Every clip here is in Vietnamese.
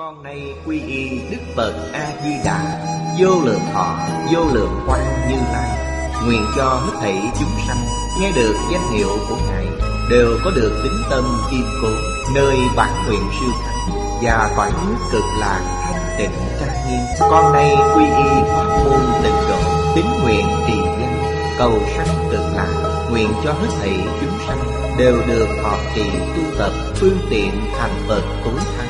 Con nay quy y Đức Phật A-di-đà. Vô lượng thọ, vô lượng quang như lai. Nguyện cho hết thảy chúng sanh Nghe được danh hiệu của Ngài Đều có được tính tâm kiên cố Nơi bản nguyện siêu thắng Và cõi nước cực lạc thanh tịnh trang nghiêm. Con nay quy y pháp môn tịnh độ Tín nguyện trì danh Cầu sanh cực lạc. Nguyện cho hết thảy chúng sanh Đều được thọ trì tu tập Phương tiện thành Phật tối thắng.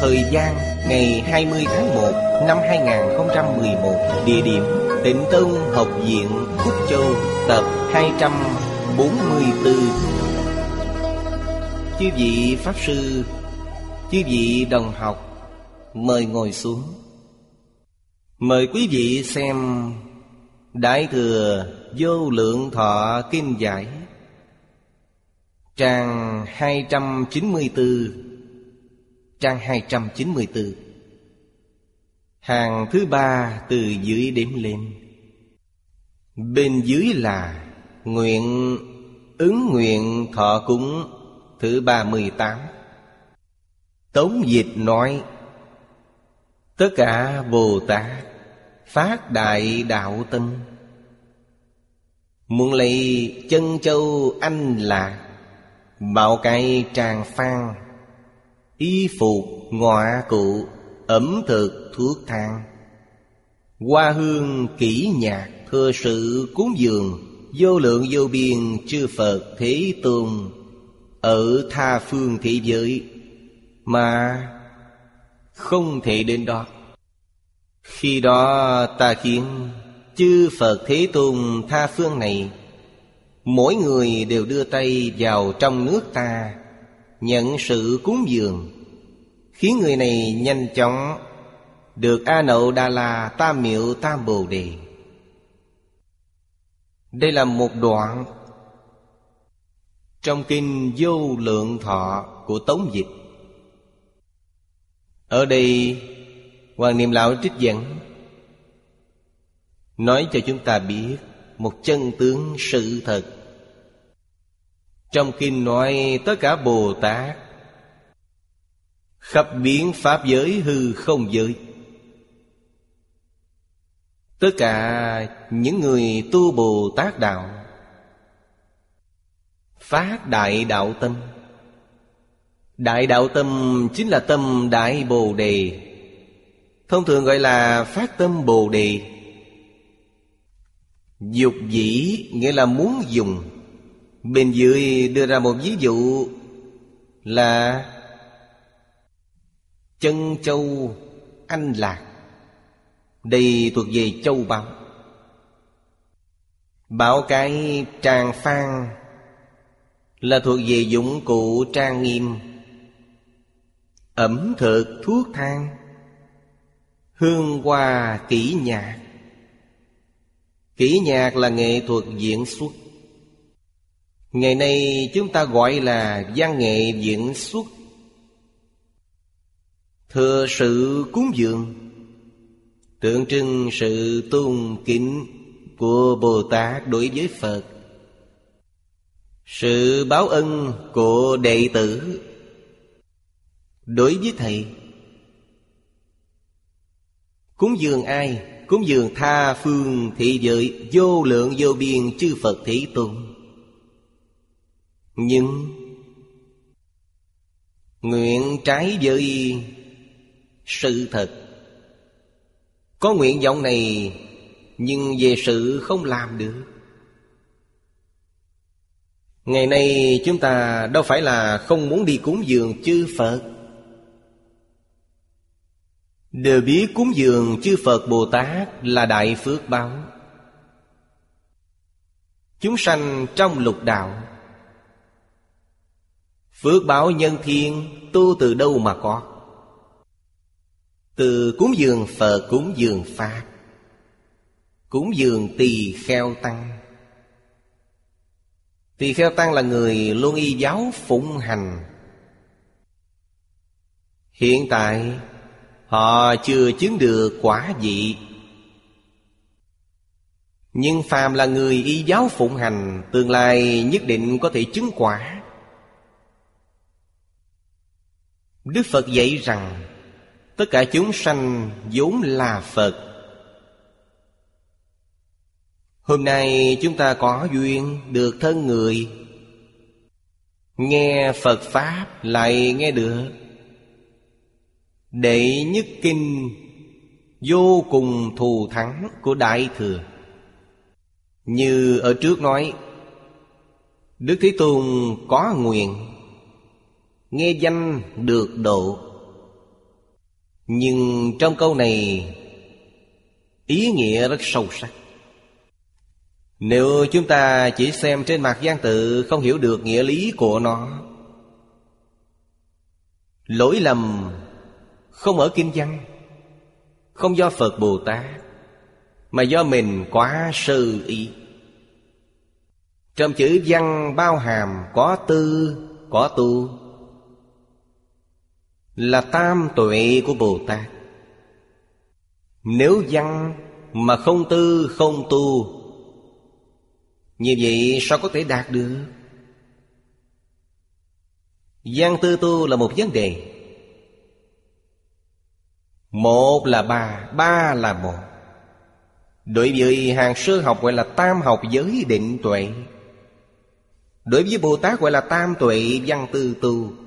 Thời gian, ngày 20 tháng 1 năm 2011 Địa điểm Tịnh Tông Học viện, Phúc Châu, Tập 244 Chư vị Pháp Sư, Chư vị đồng học, Mời ngồi xuống. Mời quý vị xem Đại Thừa Vô Lượng Thọ Kinh Giải, Trang 294 Trang 294 Hàng thứ ba từ dưới đếm lên. Bên dưới là Nguyện, ứng nguyện thọ cúng, thứ ba mươi tám. Tống dịch nói, Tất cả Bồ Tát Phát đại đạo tâm. Muốn lấy chân châu anh lạc Bạo cái tràng phan Y phục ngọa cụ, Ẩm thực, thuốc thang. Hoa hương kỹ nhạc Thừa sự cúng dường, Vô lượng vô biên chư Phật Thế Tôn, Ở tha phương thế giới. Mà không thể đến đó. Khi đó ta khiến Chư Phật Thế Tôn tha phương này, Mỗi người đều đưa tay vào trong nước ta Nhận sự cúng dường. Khiến người này nhanh chóng Được A Nậu Đà La Tam Miệu Tam Bồ Đề. Đây là một đoạn Trong kinh Vô Lượng Thọ của Tống Dịch. Ở đây, Hoàng Niệm Lão trích dẫn, Nói cho chúng ta biết Một chân tướng sự thật. Trong kinh nói tất cả Bồ Tát, Khắp biến Pháp giới hư không giới. Tất cả những người tu Bồ Tát Đạo, Phát Đại Đạo Tâm. Đại Đạo Tâm chính là tâm Đại Bồ Đề, Thông thường gọi là phát tâm Bồ Đề. Dục dĩ nghĩa là muốn dùng. Bên dưới đưa ra một ví dụ Là Chân châu anh lạc. Đây thuộc về châu báo Bảo cái tràng phan Là thuộc về dụng cụ trang nghiêm. Ẩm thực, thuốc thang, Hương hoa kỹ nhạc. Kỹ nhạc là nghệ thuật diễn xuất. Ngày nay chúng ta gọi là văn nghệ diễn xuất. Thừa sự cúng dường, Tượng trưng sự tôn kính của Bồ Tát đối với Phật. Sự báo ân của đệ tử Đối với Thầy. Cúng dường ai? Cúng dường tha phương, thị giới, Vô lượng vô biên chư Phật Thế Tôn. Nhưng Nguyện trái với sự thật. Có nguyện vọng này Nhưng về sự không làm được. Ngày nay chúng ta đâu phải là không muốn đi cúng dường chư Phật. Đều biết cúng dường chư Phật Bồ Tát là đại phước báo. Chúng sanh trong lục đạo Phước báo nhân thiên, tu từ đâu mà có? Từ cúng dường Phật cúng dường Pháp Cúng dường tỳ kheo tăng. Tỳ kheo tăng là người luôn y giáo phụng hành. Hiện tại, Họ chưa chứng được quả vị. Nhưng phàm là người y giáo phụng hành, Tương lai nhất định có thể chứng quả. Đức Phật dạy rằng, Tất cả chúng sanh vốn là Phật. Hôm nay chúng ta có duyên được thân người. Nghe Phật Pháp lại nghe được. Đệ nhất kinh Vô cùng thù thắng của Đại Thừa. Như ở trước nói, Đức Thế Tôn có nguyện Nghe danh được độ. Nhưng trong câu này Ý nghĩa rất sâu sắc. Nếu chúng ta chỉ xem trên mặt gian tự Không hiểu được nghĩa lý của nó Lỗi lầm không ở kinh văn Không do Phật Bồ Tát Mà do mình quá sơ ý. Trong chữ văn bao hàm có tư, có tu là tam tuệ của Bồ Tát. Nếu văn mà không tư, không tu Như vậy sao có thể đạt được? Văn tư tu là một vấn đề. Một là ba, ba là một. Đối với hàng sơ học gọi là tam học giới định tuệ. Đối với Bồ Tát gọi là tam tuệ văn tư tu.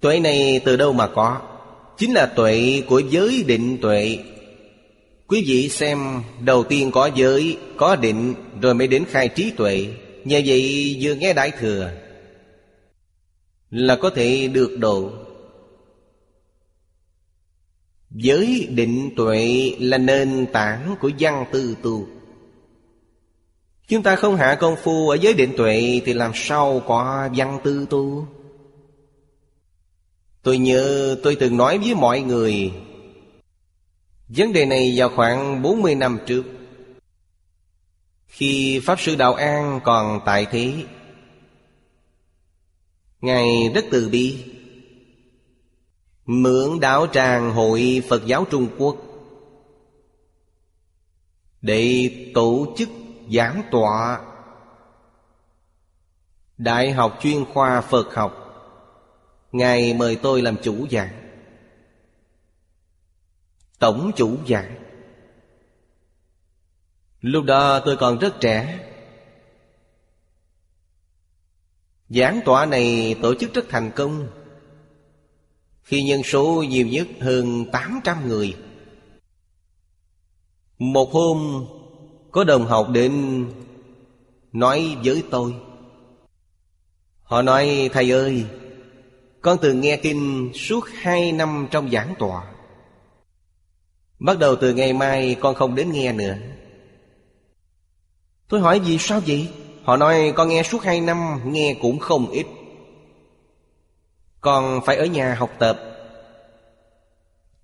Tuệ này từ đâu mà có? Chính là tuệ của giới định tuệ. Quý vị xem Đầu tiên có giới, có định Rồi mới đến khai trí tuệ. Như vậy vừa nghe Đại Thừa Là có thể được độ. Giới định tuệ là nền tảng của văn tư tu. Chúng ta không hạ công phu ở giới định tuệ Thì làm sao có văn tư tu? Tôi nhớ tôi từng nói với mọi người, Vấn đề này vào khoảng 40 năm trước. Khi Pháp Sư Đạo An còn tại thế, Ngài rất từ bi Mượn đạo tràng hội Phật giáo Trung Quốc Để tổ chức giảng tọa Đại học chuyên khoa Phật học Ngài mời tôi làm chủ giảng Tổng chủ giảng Lúc đó tôi còn rất trẻ. Giảng tọa này tổ chức rất thành công. Khi nhân số nhiều nhất hơn 800 người. Một hôm, Có đồng học đến Nói với tôi. Họ nói, thầy ơi con từng nghe kinh suốt hai năm trong giảng tòa. Bắt đầu từ ngày mai con không đến nghe nữa. Tôi hỏi vì sao vậy? Họ nói con nghe suốt hai năm, Nghe cũng không ít. Còn phải ở nhà học tập.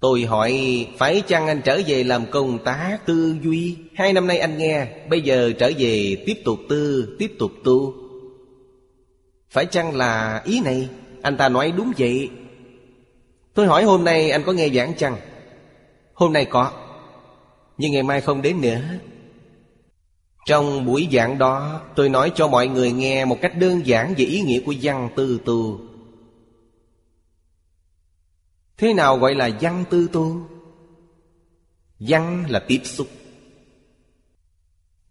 Tôi hỏi, Phải chăng anh trở về làm công tá tư duy? Hai năm nay anh nghe, Bây giờ trở về tiếp tục tư, Tiếp tục tu. Phải chăng là ý này? Anh ta nói đúng vậy. Tôi hỏi hôm nay anh có nghe giảng chăng? Hôm nay có. Nhưng ngày mai không đến nữa. Trong buổi giảng đó, Tôi nói cho mọi người nghe Một cách đơn giản về ý nghĩa của văn tư tu. Thế nào gọi là văn tư tu? Văn là tiếp xúc.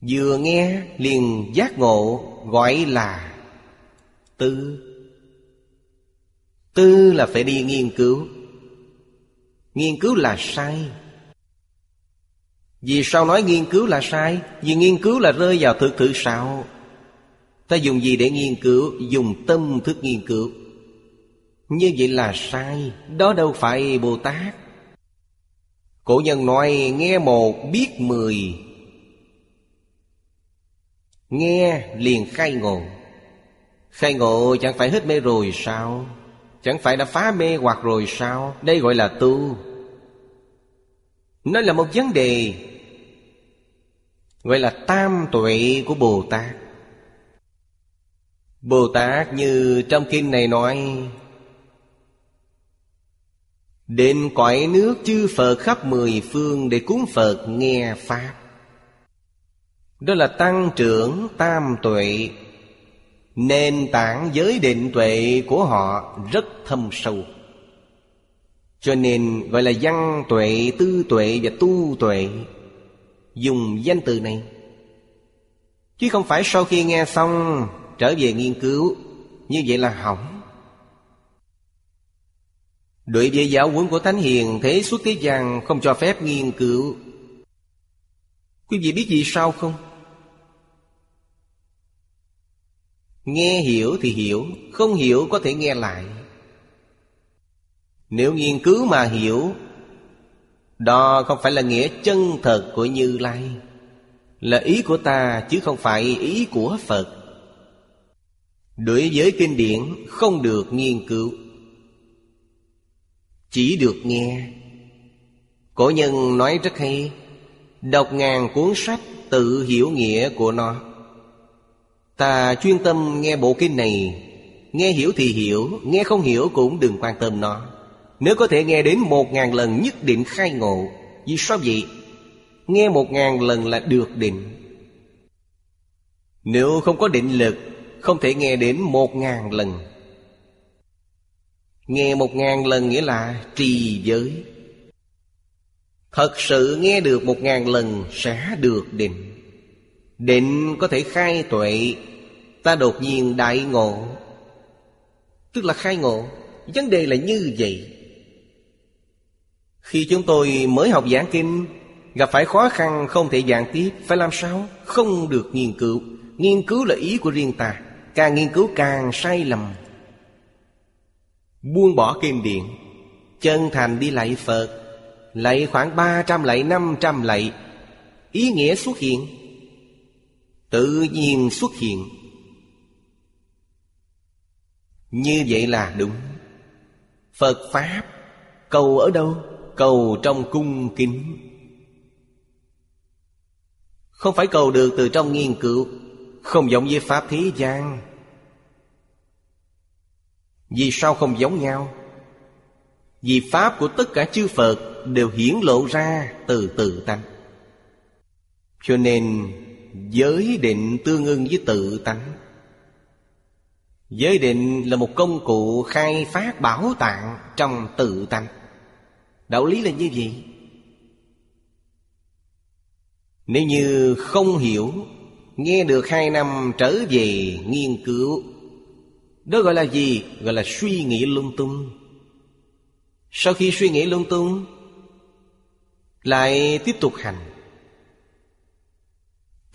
Vừa nghe liền giác ngộ, gọi là tư. Tư là phải đi nghiên cứu. Nghiên cứu là sai. Vì sao nói nghiên cứu là sai? Vì nghiên cứu là rơi vào thực thử sao Ta dùng gì để nghiên cứu? Dùng tâm thức nghiên cứu. Như vậy là sai. Đó đâu phải Bồ Tát. Cổ nhân nói, nghe một, biết mười. Nghe liền khai ngộ. Khai ngộ chẳng phải hết mê rồi sao? Chẳng phải đã phá mê hoặc rồi sao? Đây gọi là tu. Nó là một vấn đề, Gọi là tam tuệ của Bồ Tát. Bồ Tát như trong kinh này nói, Đến cõi nước chư Phật khắp mười phương Để cúng Phật nghe Pháp. Đó là tăng trưởng tam tuệ. Nền tảng giới định tuệ của họ rất thâm sâu. Cho nên gọi là văn tuệ, tư tuệ và tu tuệ Dùng danh từ này. Chứ không phải sau khi nghe xong trở về nghiên cứu Như vậy là hỏng. Đối với giáo huấn của Thánh Hiền Thế suốt thế gian không cho phép nghiên cứu. Quý vị biết gì sao không? Nghe hiểu thì hiểu, Không hiểu có thể nghe lại. Nếu nghiên cứu mà hiểu, Đó không phải là nghĩa chân thật của Như Lai. Là ý của ta, chứ không phải ý của Phật. Đối với kinh điển, không được nghiên cứu. Chỉ được nghe. Cổ nhân nói rất hay, Đọc ngàn cuốn sách tự hiểu nghĩa của nó. Ta chuyên tâm nghe bộ kinh này. Nghe hiểu thì hiểu, Nghe không hiểu cũng đừng quan tâm nó. Nếu có thể nghe đến một ngàn lần nhất định khai ngộ. Vì sao vậy? Nghe một ngàn lần là được định. Nếu không có định lực, Không thể nghe đến một ngàn lần. Nghe một ngàn lần nghĩa là trì giới. Thật sự nghe được một ngàn lần sẽ được định. Định có thể khai tuệ, Ta đột nhiên đại ngộ. Tức là khai ngộ, Vấn đề là như vậy. Khi chúng tôi mới học giảng kinh, Gặp phải khó khăn không thể giảng tiếp, Phải làm sao? Không được nghiên cứu. Nghiên cứu là ý của riêng ta, Càng nghiên cứu càng sai lầm. Buông bỏ kinh điển Chân thành đi lạy Phật, Lạy khoảng 300 lạy 500 lạy, Ý nghĩa xuất hiện tự nhiên xuất hiện. Như vậy là đúng. Phật pháp, cầu ở đâu? Cầu trong cung kính. Không phải cầu được từ trong nghiên cứu, không giống với pháp thế gian. Vì sao không giống nhau? Vì pháp của tất cả chư phật đều hiển lộ ra từ từ tánh. Cho nên Giới định tương ưng với tự tánh. Giới định là một công cụ khai phát bảo tạng trong tự tánh. Đạo lý là như vậy. Nếu như không hiểu, Nghe được hai năm trở về nghiên cứu, Đó gọi là gì? Gọi là suy nghĩ lung tung. Sau khi suy nghĩ lung tung, Lại tiếp tục hành.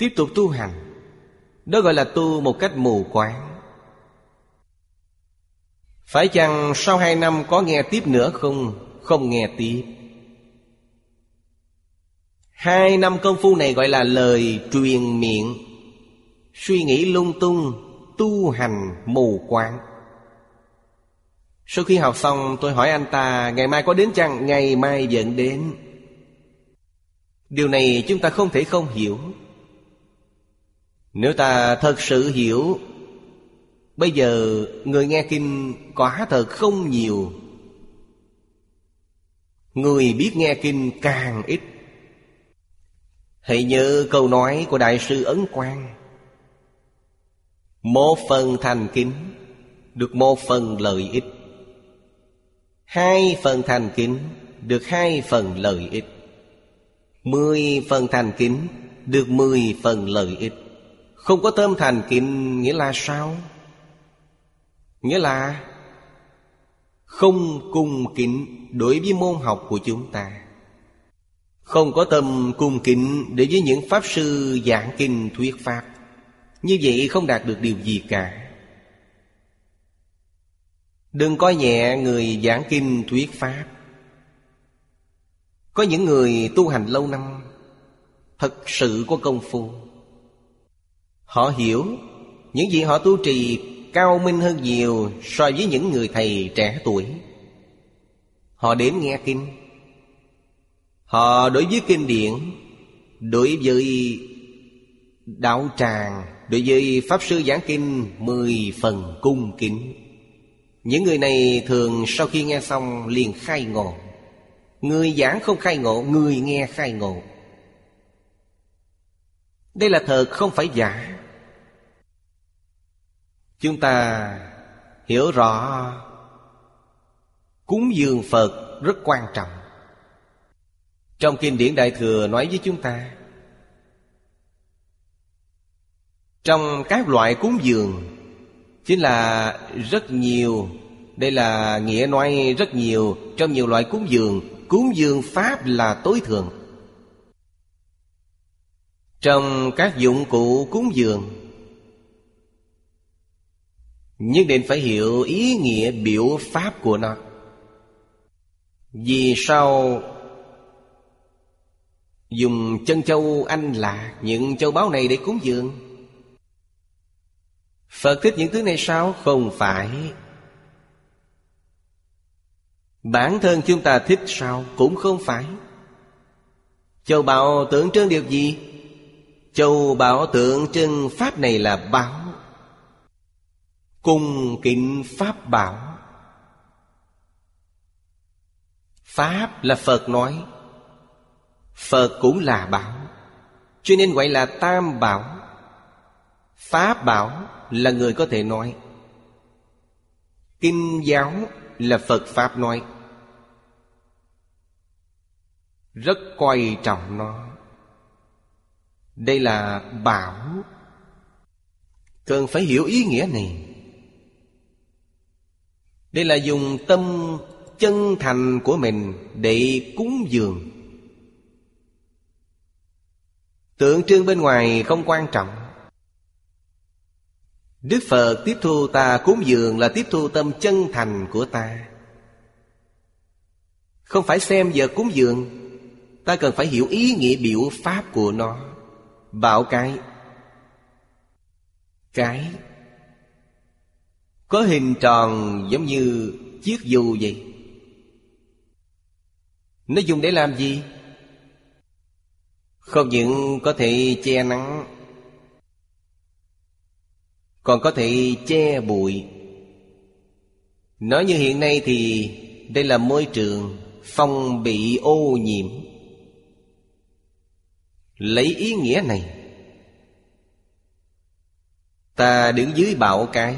Tiếp tục tu hành. Đó gọi là tu một cách mù quáng. Phải chăng sau hai năm có nghe tiếp nữa không? Không nghe tiếp. Hai năm công phu này gọi là lời truyền miệng. Suy nghĩ lung tung, Tu hành mù quáng. Sau khi học xong, tôi hỏi anh ta, Ngày mai có đến chăng? Ngày mai vẫn đến. Điều này chúng ta không thể không hiểu nếu ta thật sự hiểu, Bây giờ người nghe kinh quả thật không nhiều. Người biết nghe kinh càng ít. Hãy nhớ câu nói của Đại sư Ấn Quang. Một phần thành kính Được một phần lợi ích. Hai phần thành kính Được hai phần lợi ích. Mười phần thành kính Được mười phần lợi ích không có tâm thành kính nghĩa là sao? Nghĩa là không cung kính đối với môn học của chúng ta. Không có tâm cung kính đối với những Pháp sư giảng kinh thuyết Pháp. Như vậy không đạt được điều gì cả. Đừng coi nhẹ người giảng kinh thuyết Pháp. Có những người tu hành lâu năm, Thật sự có công phu. Họ hiểu, Những gì họ tu trì cao minh hơn nhiều so với những người thầy trẻ tuổi. Họ đến nghe kinh. Họ đối với kinh điển, Đối với đạo tràng, Đối với Pháp Sư giảng kinh Mười phần cung kính. Những người này thường sau khi nghe xong liền khai ngộ. Người giảng không khai ngộ, Người nghe khai ngộ. Đây là thật không phải giả. Chúng ta hiểu rõ Cúng dường Phật rất quan trọng. Trong Kinh điển Đại Thừa nói với chúng ta, Trong các loại cúng dường Chính là rất nhiều, Đây là nghĩa nói rất nhiều, Trong nhiều loại cúng dường Cúng dường Pháp là tối thượng. Trong các dụng cụ cúng dường Nhất định phải hiểu ý nghĩa biểu pháp của nó Vì sao Dùng chân châu anh lạc Những châu báu này để cúng dường Phật thích những thứ này sao? Không phải Bản thân chúng ta thích sao? Cũng không phải Châu báu tượng trưng điều gì? Châu báu tượng trưng Pháp này là báo Cung kính Pháp bảo. Pháp là Phật nói, Phật cũng là bảo, Cho nên gọi là Tam Bảo. Pháp bảo là người có thể nói, Kinh giáo là Phật Pháp nói. Rất quan trọng nó. Đây là bảo. Cần phải hiểu ý nghĩa này đây là dùng tâm chân thành của mình để cúng dường. Tượng trưng bên ngoài không quan trọng. Đức Phật tiếp thu ta cúng dường là tiếp thu tâm chân thành của ta. Không phải xem giờ cúng dường, Ta cần phải hiểu ý nghĩa biểu pháp của nó. Bảo cái. Cái có hình tròn giống như chiếc dù vậy. Nó dùng để làm gì? Không những có thể che nắng, Còn có thể che bụi. Nói như hiện nay thì Đây là môi trường Phong bị ô nhiễm. Lấy ý nghĩa này, Ta đứng dưới bạo cái.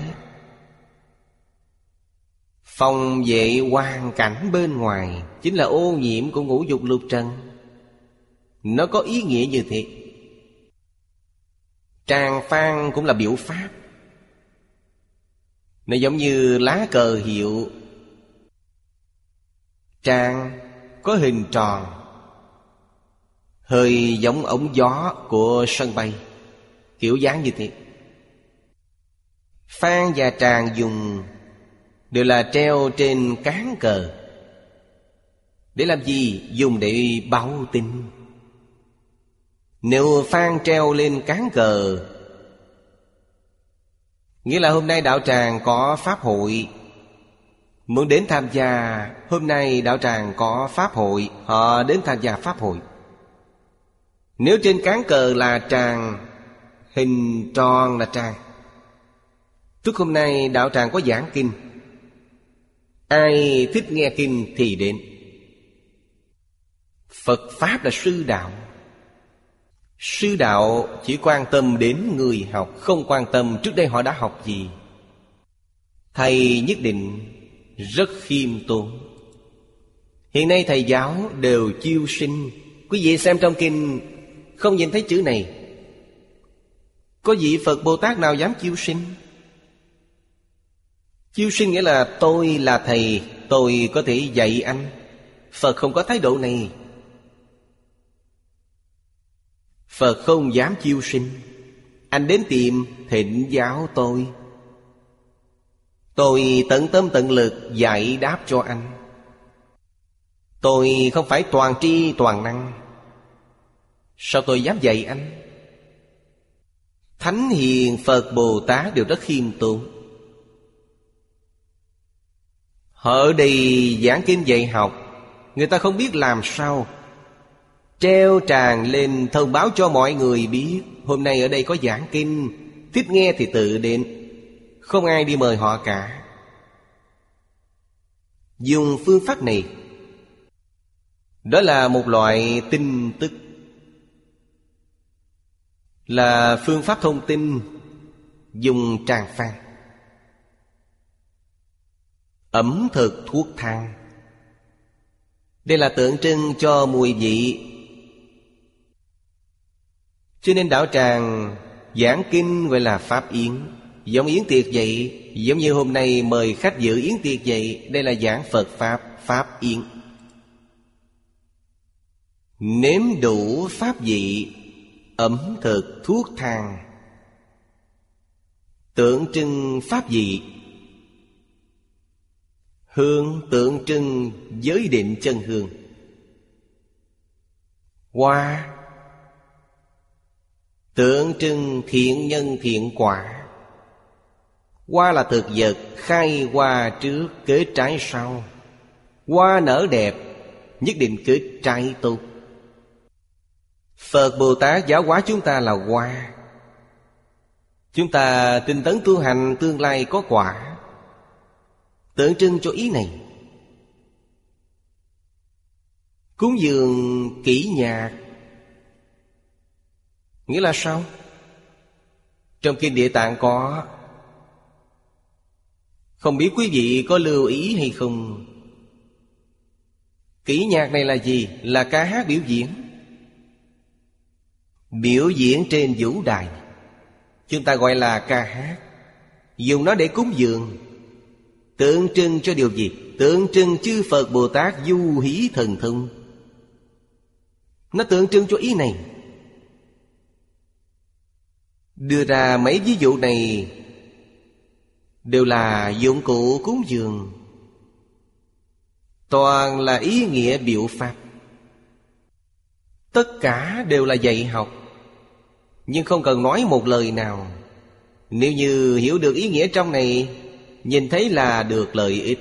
Phòng vệ hoàn cảnh bên ngoài Chính là ô nhiễm của ngũ dục lục trần. Nó có ý nghĩa như thế. Tràng phan cũng là biểu pháp. Nó giống như lá cờ hiệu. Tràng có hình tròn, Hơi giống ống gió của sân bay, Kiểu dáng như thế. Phan và tràng dùng Đều là treo trên cán cờ. Để làm gì? Dùng để báo tin. Nếu phan treo lên cán cờ, Nghĩa là hôm nay đạo tràng có pháp hội. Muốn đến tham gia, Hôm nay đạo tràng có pháp hội, Họ đến tham gia pháp hội. Nếu trên cán cờ là tràng, Hình tròn là tràng. Trước hôm nay đạo tràng có giảng kinh. Ai thích nghe kinh thì đến. Phật Pháp là sư đạo. Sư đạo chỉ quan tâm đến người học, Không quan tâm trước đây họ đã học gì. Thầy nhất định rất khiêm tốn. Hiện nay thầy giáo đều chiêu sinh. Quý vị xem trong kinh, Không nhìn thấy chữ này. Có vị Phật Bồ Tát nào dám chiêu sinh? Chiêu sinh nghĩa là tôi là thầy, Tôi có thể dạy anh. Phật không có thái độ này. Phật không dám chiêu sinh. Anh đến tìm thịnh giáo tôi. Tôi tận tâm tận lực dạy đáp cho anh. Tôi không phải toàn tri, toàn năng. Sao tôi dám dạy anh? Thánh hiền Phật Bồ Tát đều rất khiêm tốn. Họ ở đây giảng kinh dạy học. Người ta không biết làm sao. Treo tràn lên thông báo cho mọi người biết, Hôm nay ở đây có giảng kinh. Thích nghe thì tự đến. Không ai đi mời họ cả. Dùng phương pháp này. Đó là một loại tin tức. Là phương pháp thông tin. Dùng tràng phan Ẩm thực thuốc thang. Đây là tượng trưng cho mùi vị. Cho nên đạo tràng Giảng kinh gọi là Pháp Yến. Giống yến tiệc vậy, Giống như hôm nay mời khách dự yến tiệc vậy, Đây là giảng Phật Pháp Pháp Yến. Nếm đủ pháp vị, Ẩm thực thuốc thang. Tượng trưng pháp vị. Hương tượng trưng giới định chân hương. Hoa. Tượng trưng thiện nhân thiện quả. Hoa là thực vật khai hoa trước kế trái sau. Hoa nở đẹp, nhất định kết trái tốt. Phật Bồ Tát giáo hóa chúng ta là hoa. Chúng ta tinh tấn tu hành tương lai có quả. Tượng trưng cho ý này. Cúng dường kỹ nhạc. Nghĩa là sao? Trong kinh địa tạng có, Không biết quý vị có lưu ý hay không? Kỹ nhạc này là gì? Là ca hát biểu diễn. Biểu diễn trên vũ đài. Chúng ta gọi là ca hát. Dùng nó để cúng dường. Tượng trưng cho điều gì? Tượng trưng chư Phật Bồ Tát du hí thần thông. Nó tượng trưng cho ý này. Đưa ra mấy ví dụ này Đều là dụng cụ cúng dường. Toàn là ý nghĩa biểu pháp. Tất cả đều là dạy học. Nhưng không cần nói một lời nào. Nếu như hiểu được ý nghĩa trong này Nhìn thấy là được lợi ích.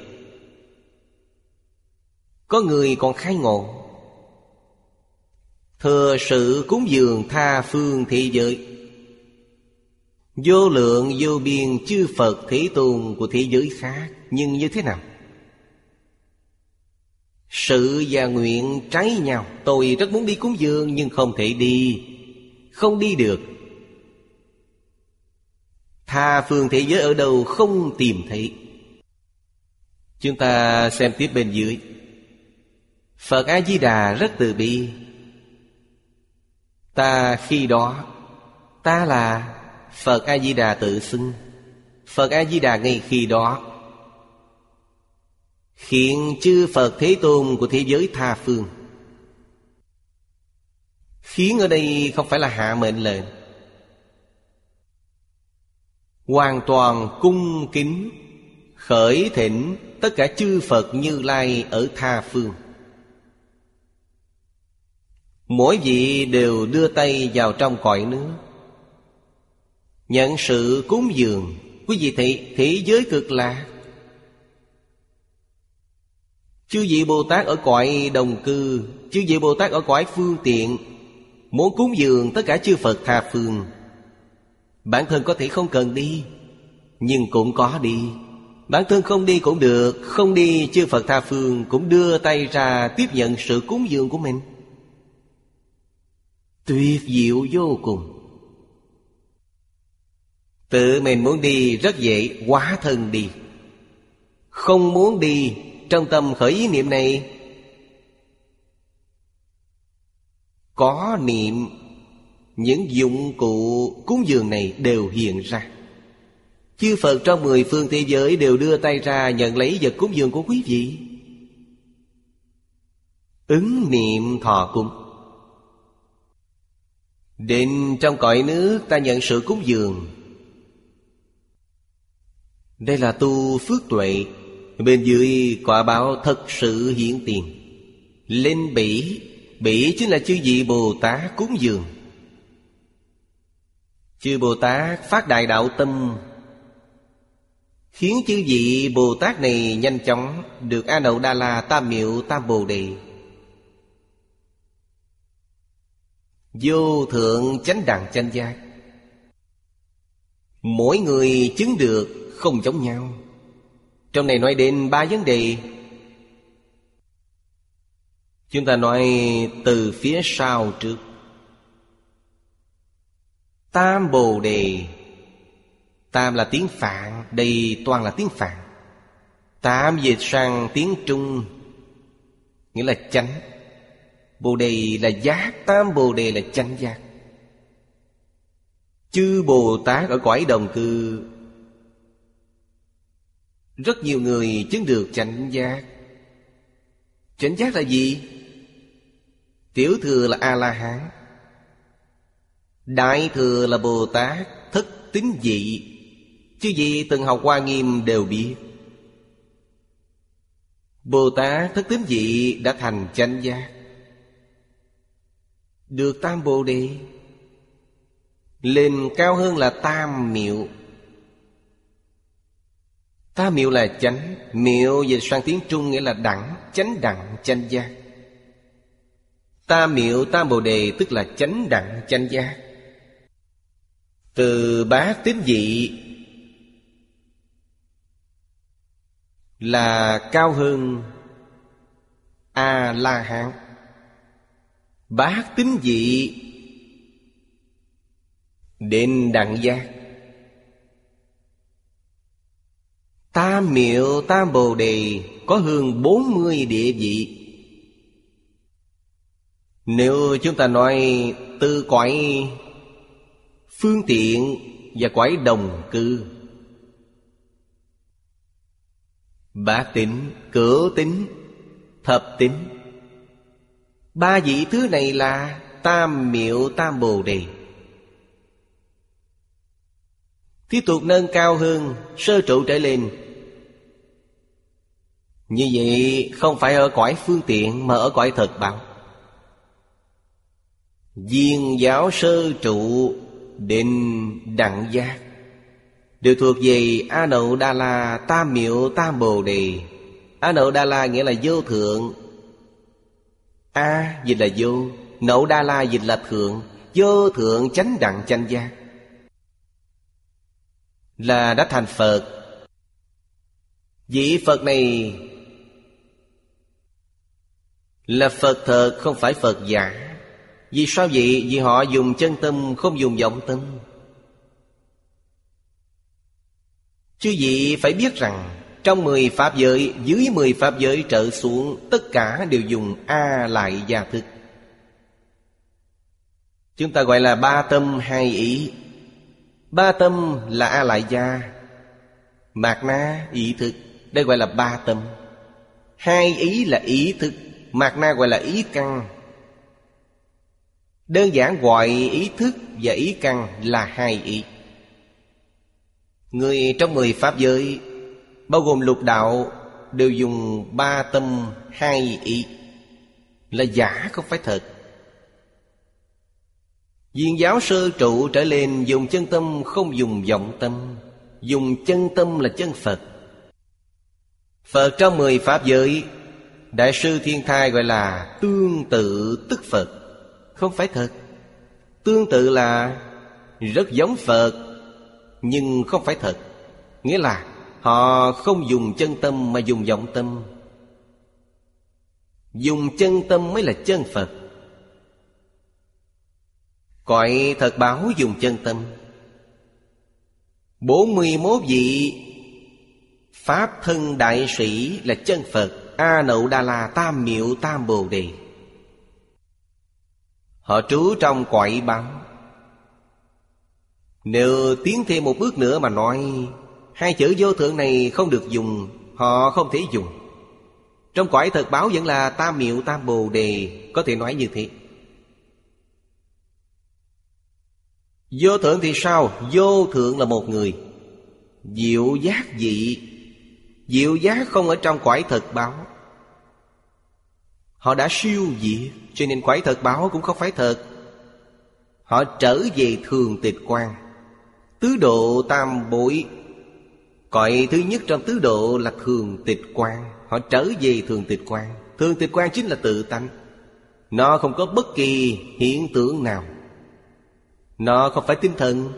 Có người còn khai ngộ. Thừa sự cúng dường tha phương thế giới. Vô lượng vô biên chư Phật Thế Tôn của thế giới khác, Nhưng như thế nào? Sự và nguyện trái nhau. Tôi rất muốn đi cúng dường, nhưng không thể đi. Không đi được. Tha phương thế giới ở đâu không tìm thấy. Chúng ta xem tiếp bên dưới. Phật A-di-đà rất từ bi. Ta khi đó, Ta là Phật A-di-đà tự xưng. Phật A-di-đà ngay khi đó. Hiện chư Phật Thế Tôn của thế giới tha phương. Khiến ở đây không phải là hạ mệnh lệnh. Hoàn toàn cung kính, Khởi thỉnh tất cả chư Phật như Lai ở tha phương. Mỗi vị đều đưa tay vào trong cõi nước. Nhận sự cúng dường, Quý vị thị thế giới cực lạc. Chư vị Bồ Tát ở cõi đồng cư, Chư vị Bồ Tát ở cõi phương tiện, Muốn cúng dường tất cả chư Phật tha phương. Bản thân có thể không cần đi, Nhưng cũng có đi. Bản thân không đi cũng được, Không đi chư Phật tha phương Cũng đưa tay ra tiếp nhận sự cúng dường của mình. Tuyệt diệu vô cùng. Tự mình muốn đi rất dễ Quá thân đi. Không muốn đi, Trong tâm khởi ý niệm này, Có niệm những dụng cụ cúng dường này đều hiện ra. Chư Phật trong mười phương thế giới Đều đưa tay ra nhận lấy vật cúng dường của quý vị. Ứng niệm thọ cúng. Định trong cõi nước ta nhận sự cúng dường. Đây là tu phước tuệ. Bên dưới quả báo thật sự hiện tiền. Lên bỉ Bỉ chính là chư vị Bồ Tát cúng dường. Chư Bồ Tát phát đại đạo tâm. Khiến chư vị Bồ Tát này nhanh chóng Được A Nậu Đa La Tam Miệu Tam Bồ Đề. Vô thượng chánh đẳng chánh giác. Mỗi người chứng được không giống nhau. Trong này nói đến ba vấn đề. Chúng ta nói từ phía sau trước. Tam Bồ Đề. Tam là tiếng Phạn Đây toàn là tiếng Phạn. Tam dịch sang tiếng Trung, Nghĩa là chánh. Bồ Đề là giác, Tam Bồ Đề là chánh giác. Chư Bồ Tát ở cõi đồng cư. Rất nhiều người chứng được chánh giác. Chánh giác là gì? Tiểu thừa là A-la-hán. Đại thừa là Bồ Tát, Thất tín dị. Chứ gì từng học qua nghiêm đều biết. Bồ Tát, thất tín dị đã thành chánh giác. Được tam bồ đề. Lên cao hơn là tam miệu. Tam miệu là chánh. Miệu dịch sang tiếng Trung nghĩa là đẳng, Chánh đẳng, chánh giác. Tam miệu, tam bồ đề tức là chánh đẳng, chánh giác. Từ bát tín dị Là cao hơn A-la-hán. Bát tín dị Đến đẳng giác. Tam miệu tam bồ đề Có hơn bốn mươi địa vị. Nếu chúng ta nói từ cõi phương tiện và cõi đồng cư. Bá tính, cửu tính, thập tính Ba vị thứ này là tam miệu tam bồ đề. Tiếp tục nâng cao hơn Sơ trụ trở lên. Như vậy không phải ở cõi phương tiện Mà ở cõi thật bằng. Viên giáo sơ trụ Định đặng giác. Đều thuộc về A Nậu Đa La Tam Miệu Tam Bồ Đề A Nậu Đa La nghĩa là vô thượng. A dịch là vô Nậu Đa La dịch là thượng. Vô thượng chánh đặng chánh giác. Là đã thành Phật. Vị Phật này Là Phật thật, không phải Phật giả vì sao vậy? Vì họ dùng chân tâm, không dùng vọng tâm. Chứ gì phải biết rằng, Trong mười pháp giới, Dưới mười pháp giới trở xuống, Tất cả đều dùng A lại gia thức. Chúng ta gọi là ba tâm hai ý. Ba tâm là A lại gia Mạc na, ý thức. Đây gọi là ba tâm. Hai ý là ý thức Mạc na gọi là ý căn. Đơn giản gọi ý thức và ý căn là hai ý. Người trong mười pháp giới, Bao gồm lục đạo, Đều dùng ba tâm hai ý. Là giả, không phải thật. Viên giáo sơ trụ trở lên Dùng chân tâm, không dùng vọng tâm. Dùng chân tâm là chân Phật. Phật trong mười pháp giới, Đại sư Thiên Thai gọi là Tương tự tức Phật không phải thật. Tương tự là rất giống Phật, Nhưng không phải thật. Nghĩa là họ không dùng chân tâm mà dùng vọng tâm. Dùng chân tâm mới là chân Phật. Cõi thật báo dùng chân tâm. Bốn mươi mốt vị Pháp thân đại sĩ là chân Phật, A Nậu Đà La Tam Miệu, Tam Bồ Đề. Họ trú trong quậy báo Nếu tiến thêm một bước nữa mà nói, Hai chữ vô thượng này không được dùng, Họ không thể dùng. Trong cõi thật báo vẫn là tam miệu tam bồ đề, Có thể nói như thế. Vô thượng thì sao? Vô thượng là một người. Diệu giác dị. Diệu giác không ở trong quải thật báo. Họ đã siêu diệt, Cho nên quái thật báo cũng không phải thật. Họ trở về thường tịch quan. Tứ độ tam bội Cõi thứ nhất trong tứ độ là thường tịch quan. Họ trở về thường tịch quan. Thường tịch quan chính là tự tánh. Nó không có bất kỳ hiện tượng nào. Nó không phải tinh thần,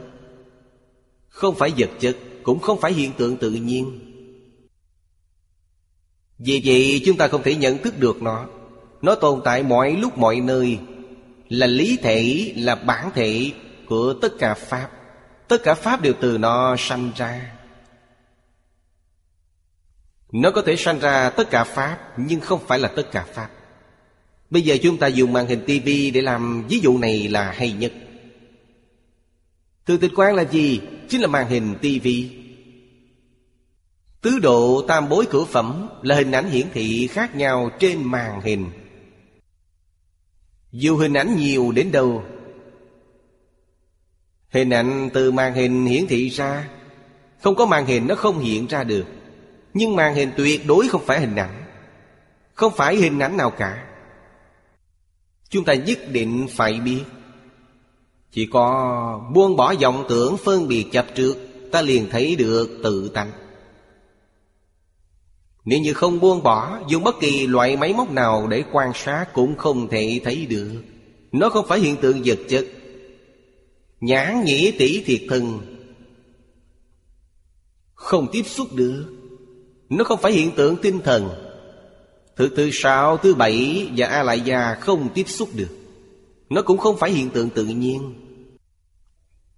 Không phải vật chất, Cũng không phải hiện tượng tự nhiên. Vì vậy, chúng ta không thể nhận thức được nó. Nó tồn tại mọi lúc mọi nơi Là lý thể, là bản thể của tất cả Pháp. Tất cả Pháp đều từ nó sanh ra. Nó có thể sanh ra tất cả Pháp Nhưng không phải là tất cả Pháp. Bây giờ chúng ta dùng màn hình tivi để làm ví dụ này là hay nhất. Thường tịch quan là gì? Chính là màn hình tivi Tứ độ tam bối cửa phẩm là hình ảnh hiển thị khác nhau trên màn hình. Dù hình ảnh nhiều đến đâu, Hình ảnh từ màn hình hiển thị ra, Không có màn hình nó không hiện ra được. Nhưng màn hình tuyệt đối không phải hình ảnh, Không phải hình ảnh nào cả. Chúng ta nhất định phải biết, Chỉ có buông bỏ vọng tưởng phân biệt chập trước Ta liền thấy được tự tánh. Nếu như không buông bỏ Dùng bất kỳ loại máy móc nào để quan sát Cũng không thể thấy được. Nó không phải hiện tượng vật chất. Nhãn nhĩ tỷ thiệt thân Không tiếp xúc được. Nó không phải hiện tượng tinh thần. Thứ thứ sáu, thứ bảy và A Lại Gia không tiếp xúc được. Nó cũng không phải hiện tượng tự nhiên.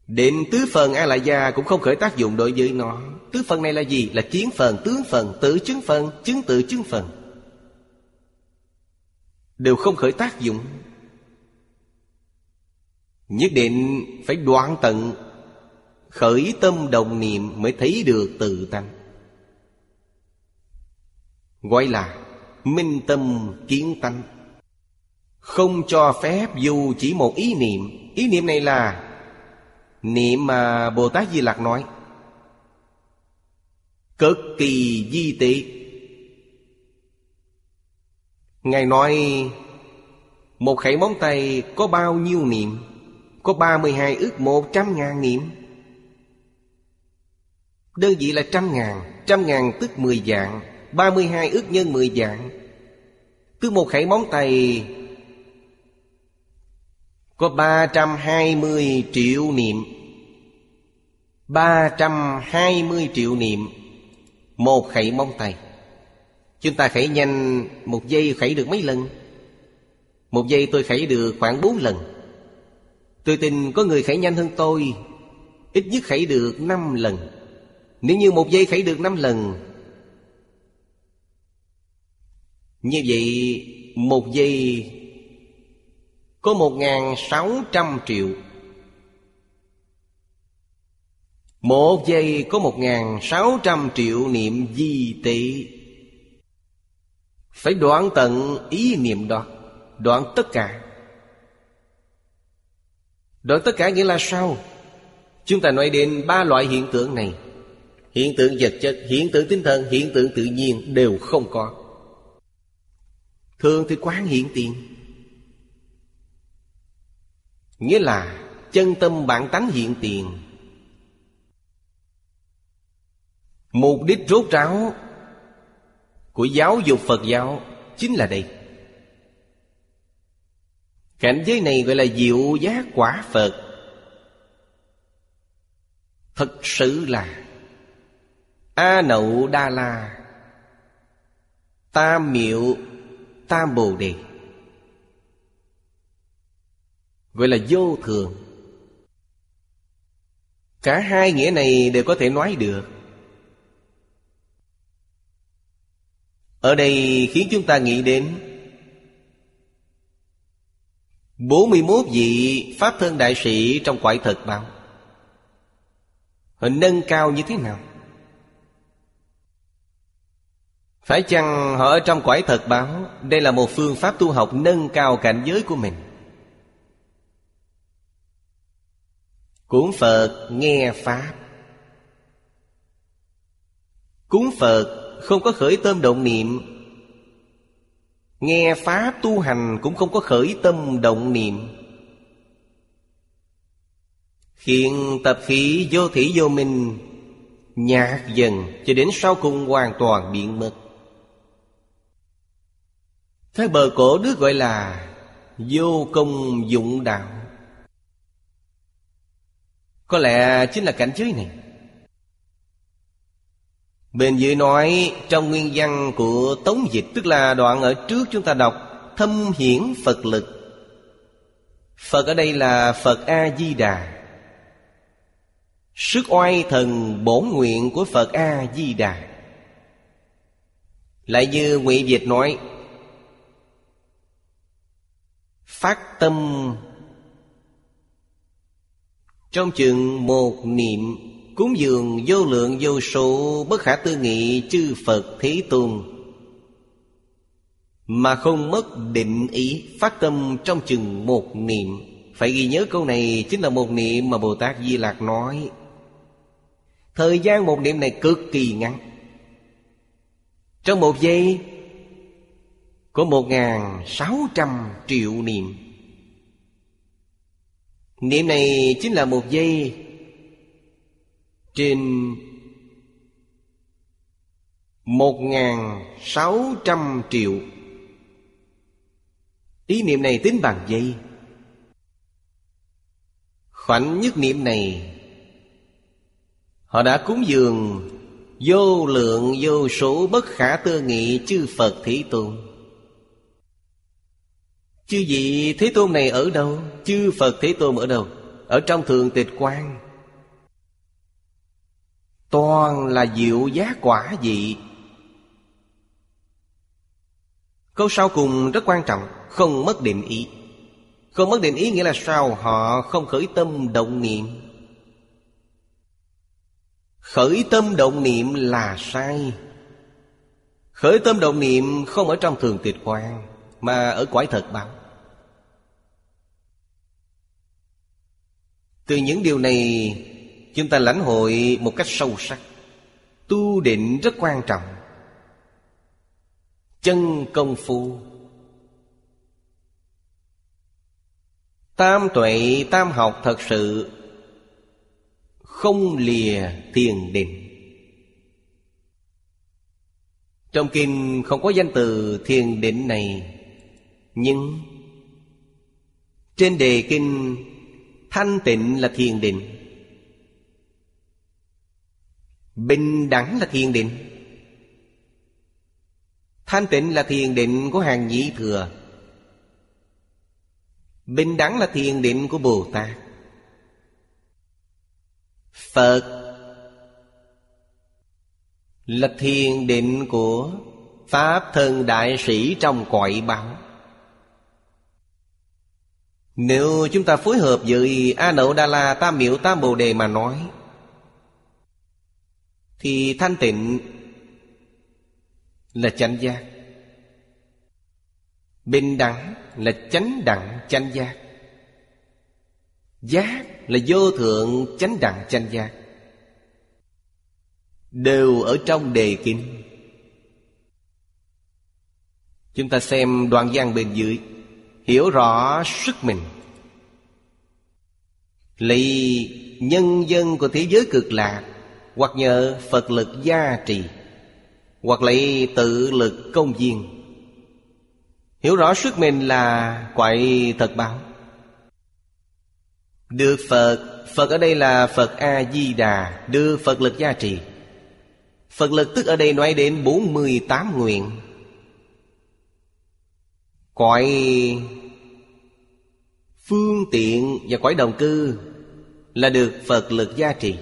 Định tứ phần A la Gia cũng không khởi tác dụng đối với nó. Tứ phần này là gì? Là kiến phần, tướng phần, tự chứng phần, chứng tự chứng phần. Đều không khởi tác dụng. Nhất định phải đoạn tận Khởi tâm đồng niệm mới thấy được tự tánh Gọi là minh tâm kiến tánh Không cho phép dù chỉ một ý niệm. Ý niệm này là Niệm mà Bồ Tát Di Lặc nói, Cực kỳ di tị. Ngài nói, Một khẩy móng tay có bao nhiêu niệm? Có 32 ước một trăm ngàn niệm? Đơn vị là trăm ngàn Trăm ngàn tức 10 dạng 32 ước nhân 10 dạng Cứ một khẩy móng tay có 320 triệu niệm. 320 triệu niệm. Một khẩy móng tay. Chúng ta khẩy nhanh Một giây khẩy được mấy lần? Một giây tôi khẩy được khoảng 4 lần. Tôi tin có người khẩy nhanh hơn tôi, Ít nhất khẩy được 5 lần. Nếu như một giây khẩy được 5 lần, Như vậy một giây có 1.600 triệu. Một giây có 1.600 triệu niệm di tị. Phải đoạn tận ý niệm đó Đoạn tất cả. Đoạn tất cả nghĩa là sao? Chúng ta nói đến ba loại hiện tượng này. Hiện tượng vật chất, hiện tượng tinh thần, hiện tượng tự nhiên đều không có. Thường thì quán hiện tiền. Nghĩa là chân tâm bản tánh hiện tiền. Mục đích rốt ráo Của giáo dục Phật giáo Chính là đây. Cảnh giới này gọi là diệu giác quả Phật. Thật sự là A Nậu Đa La, Tam Miệu, Tam Bồ Đề. Gọi là vô thường. Cả hai nghĩa này đều có thể nói được. Ở đây khiến chúng ta nghĩ đến 41 vị Pháp thân đại sĩ trong quải thực báo Họ nâng cao như thế nào? Phải chăng họ ở trong quải thật báo Đây là một phương pháp tu học nâng cao cảnh giới của mình? Cúng Phật nghe Pháp. Cúng Phật không có khởi tâm động niệm. Nghe Pháp tu hành cũng không có khởi tâm động niệm. Hiện tập khí vô thủy vô minh, Nhạt dần cho đến sau cùng hoàn toàn biến mất. Thế bờ cổ Đức gọi là Vô công dụng đạo. Có lẽ chính là cảnh giới này. Bên dưới nói, trong nguyên văn của Tống Dịch, Tức là đoạn ở trước chúng ta đọc, Thâm hiển Phật lực. Phật ở đây là Phật A-di-đà. Sức oai thần bổn nguyện của Phật A-di-đà. Lại như Ngụy Việt nói, Phát tâm trong chừng một niệm, Cúng dường vô lượng vô số Bất khả tư nghị chư Phật Thế Tôn. Mà không mất định ý Phát tâm trong chừng một niệm. Phải ghi nhớ câu này Chính là một niệm mà Bồ Tát Di Lạc nói. Thời gian một niệm này cực kỳ ngắn. Trong một giây Có một ngàn sáu trăm triệu niệm. Niệm này chính là một giây Trên một ngàn sáu trăm triệu. Ý niệm này tính bằng giây. Khoảnh nhất niệm này, Họ đã cúng dường Vô lượng vô số bất khả tư nghị chư Phật thí Tôn. Chư vị Thế Tôn này ở đâu? Chư Phật Thế Tôn ở đâu? Ở trong thường tịch quan Toàn là diệu giá quả vị Câu sau cùng rất quan trọng, Không mất định ý Không mất định ý nghĩa là sao? Họ không khởi tâm động niệm Khởi tâm động niệm là sai Khởi tâm động niệm không ở trong thường tịch quan mà ở quái thật báo Từ những điều này, Chúng ta lãnh hội một cách sâu sắc. Tu định rất quan trọng. Chân công phu. Tam tuệ, tam học thật sự không lìa thiền định. Trong kinh không có danh từ thiền định này nhưng trên đề kinh, thanh tịnh là thiền định. Bình đẳng là thiền định. Thanh tịnh là thiền định của hàng nhị thừa. Bình đẳng là thiền định của bồ tát. Phật Là thiền định của Pháp thân đại sĩ trong cõi báo. Nếu chúng ta phối hợp với A Nậu Đa La Tam Miệu Tam Bồ Đề mà nói, Thì thanh tịnh là chánh giác. Bình đẳng là chánh đẳng chánh giác. Giác là vô thượng chánh đẳng chánh giác. Đều ở trong đề kinh Chúng ta xem đoạn văn bên dưới. Hiểu rõ sức mình. Lấy nhân dân của thế giới cực lạc, Hoặc nhờ Phật lực gia trì, Hoặc lấy tự lực công viên. Hiểu rõ sức mình là quậy thật báo. Được Phật Phật ở đây là Phật A-di-đà, Đưa Phật lực gia trì. Phật lực tức ở đây nói đến 48 nguyện. Cõi phương tiện và cõi đồng cư Là được Phật lực gia trì.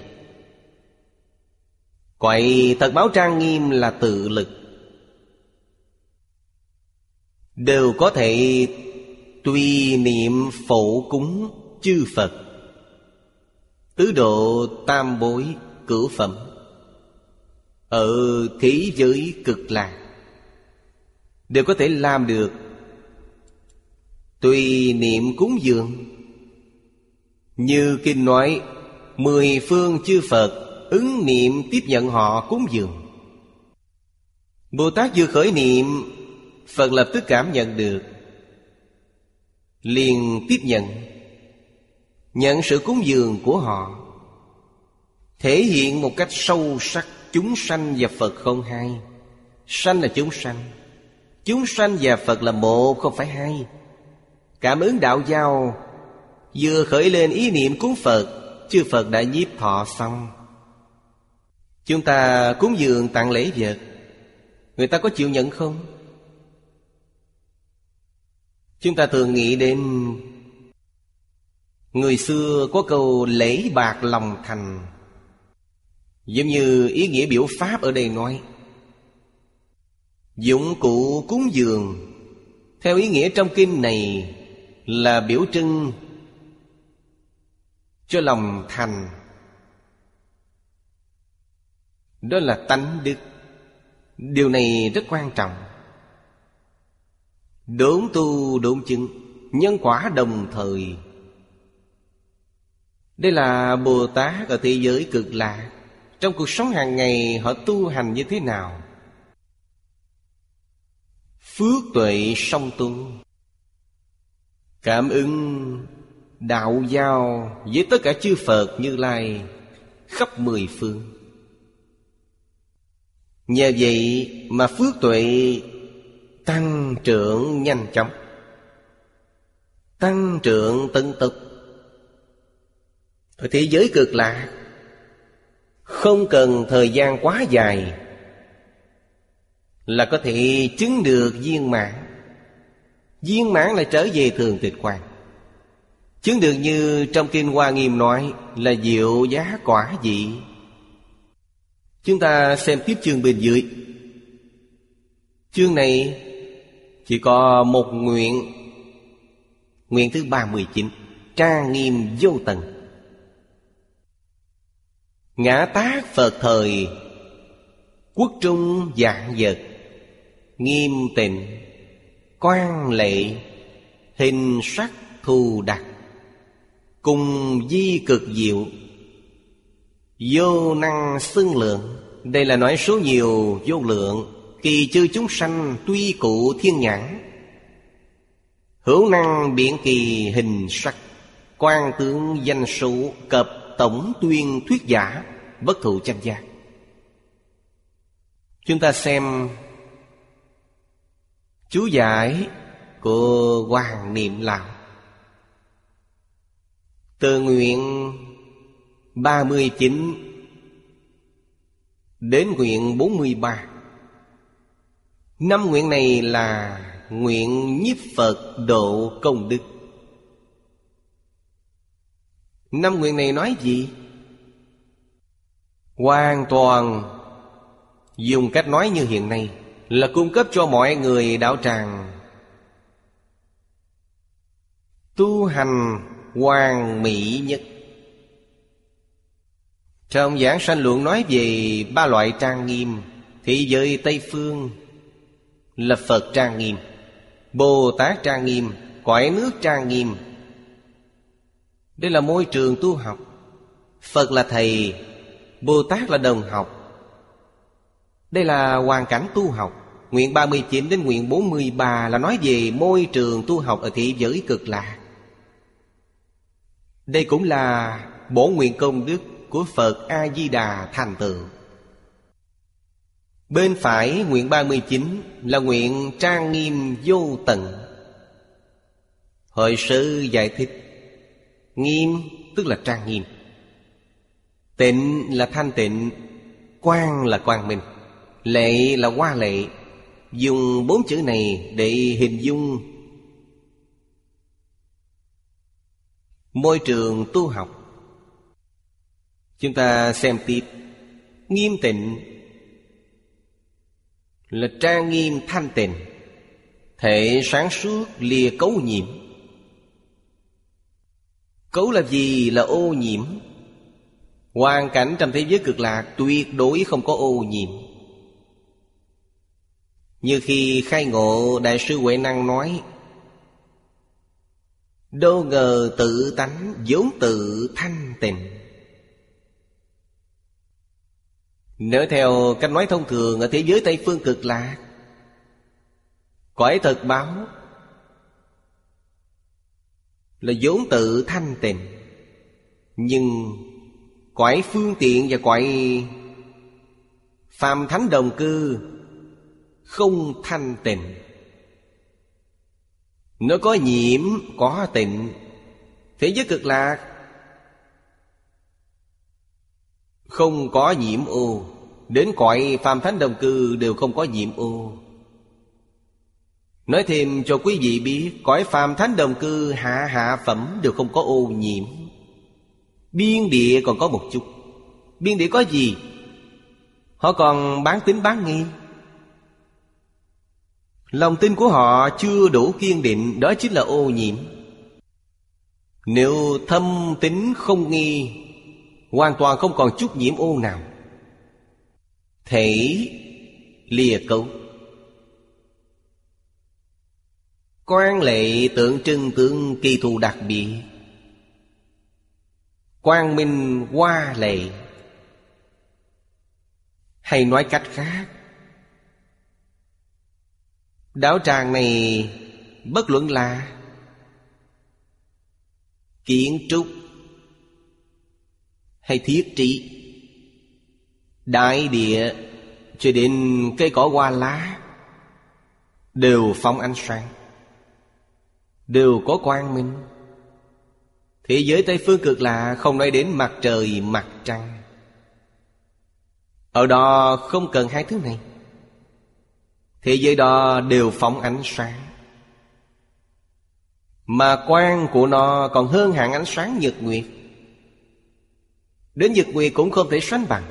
Cõi thật báo trang nghiêm là tự lực. Đều có thể tùy niệm phổ cúng chư Phật. Tứ độ tam bối cửu phẩm. Ở thế giới cực lạc, Đều có thể làm được Tùy niệm cúng dường, Như Kinh nói, Mười phương chư Phật Ứng niệm tiếp nhận họ cúng dường. Bồ Tát vừa khởi niệm, Phật lập tức cảm nhận được, liền tiếp nhận Nhận sự cúng dường của họ. Thể hiện một cách sâu sắc, Chúng sanh và Phật không hai. Sanh là chúng sanh Chúng sanh và Phật là một, không phải hai. Cảm ứng đạo giao, Vừa khởi lên ý niệm cúng Phật, Chư Phật đã nhiếp thọ xong. Chúng ta cúng dường tặng lễ vật. Người ta có chịu nhận không? Chúng ta thường nghĩ đến, Người xưa có câu lễ bạc lòng thành. Giống như ý nghĩa biểu pháp ở đây nói, Dụng cụ cúng dường. Theo ý nghĩa trong kinh này là biểu trưng Cho lòng thành. Đó là tánh đức. Điều này rất quan trọng. Đốn tu, đốn chứng, Nhân quả đồng thời. Đây là Bồ Tát ở thế giới cực lạc Trong cuộc sống hàng ngày, họ tu hành như thế nào? Phước tuệ song tu Cảm ứng đạo giao với tất cả chư Phật như Lai khắp mười phương. Nhờ vậy mà phước tuệ tăng trưởng nhanh chóng, Tăng trưởng tân tục Ở thế giới cực lạ, Không cần thời gian quá dài Là có thể chứng được viên mãn. Viên mãn lại trở về thường tịch quan. Chứng được như trong Kinh Hoa Nghiêm nói Là diệu giá quả dị. Chúng ta xem tiếp chương bên dưới. Chương này chỉ có một nguyện. Nguyện thứ 39 Trang nghiêm vô tận. Ngã tác Phật thời, Quốc trung dạng vật, Nghiêm tịnh. Quan lệ, Hình sắc thù đặc, Cùng di cực diệu. Vô năng xưng lượng, Đây là nói số nhiều vô lượng, Kỳ chư chúng sanh tuy cụ thiên nhãn. Hữu năng biện kỳ hình sắc, quan tướng danh số cập tổng tuyên thuyết giả, Bất thụ chân giác. Chúng ta xem Chú giải của Hoàng Niệm Lão Từ nguyện 39 Đến nguyện 43 Năm nguyện này là nguyện nhiếp Phật độ công đức. Năm nguyện này nói gì? Hoàn toàn Dùng cách nói như hiện nay. Là cung cấp cho mọi người đạo tràng. Tu hành hoàn mỹ nhất. Trong giảng sanh luận nói về ba loại trang nghiêm Thị giới Tây Phương là Phật trang nghiêm Bồ Tát trang nghiêm, Cõi nước trang nghiêm. Đây là môi trường tu học. Phật là thầy Bồ Tát là đồng học. Đây là hoàn cảnh tu học. Nguyện 39 đến nguyện 43 là nói về môi trường tu học ở thị giới cực lạc. Đây cũng là bổ nguyện công đức của Phật A-di-đà thành tựu. Bên phải nguyện 39 là nguyện trang nghiêm vô tận. Hội sư giải thích. Nghiêm tức là trang nghiêm. Tịnh là thanh tịnh, Quang là quang minh. Lệ là hoa lệ. Dùng bốn chữ này để hình dung. Môi trường tu học. Chúng ta xem tiếp. Nghiêm tịnh. Là trang nghiêm thanh tịnh. Thể sáng suốt lìa cấu nhiễm. Cấu là gì là ô nhiễm? Hoàn cảnh trong thế giới cực lạc tuyệt đối không có ô nhiễm như khi khai ngộ đại sư huệ năng nói đâu ngờ tự tánh vốn tự thanh tịnh. Nếu theo cách nói thông thường Ở thế giới Tây Phương cực lạc, Cõi thật báo Là vốn tự thanh tịnh, Nhưng Cõi phương tiện và cõi Phàm thánh đồng cư không thanh tịnh. Nó có nhiễm, có tịnh. Thế giới cực lạc Không có nhiễm ô. Đến cõi phàm thánh đồng cư đều không có nhiễm ô. Nói thêm cho quý vị biết Cõi phàm thánh đồng cư hạ hạ phẩm đều không có ô nhiễm. Biên địa còn có một chút. Biên địa có gì? Họ còn bán tính bán nghi. Lòng tin của họ chưa đủ kiên định, Đó chính là ô nhiễm. Nếu thâm tính không nghi, Hoàn toàn không còn chút nhiễm ô nào. Thể lìa cấu. Quan lệ tượng trưng tượng kỳ thù đặc biệt. Quang minh hoa lệ. Hay nói cách khác Đạo tràng này bất luận là Kiến trúc Hay thiết trị Đại địa Cho đến cây cỏ hoa lá Đều phong ánh sáng Đều có quang minh. Thế giới Tây Phương cực lạ không nói đến mặt trời, mặt trăng. Ở đó không cần hai thứ này. Thế giới đó đều phóng ánh sáng. Mà quang của nó còn hơn hạng ánh sáng nhật nguyệt. Đến nhật nguyệt cũng không thể sánh bằng.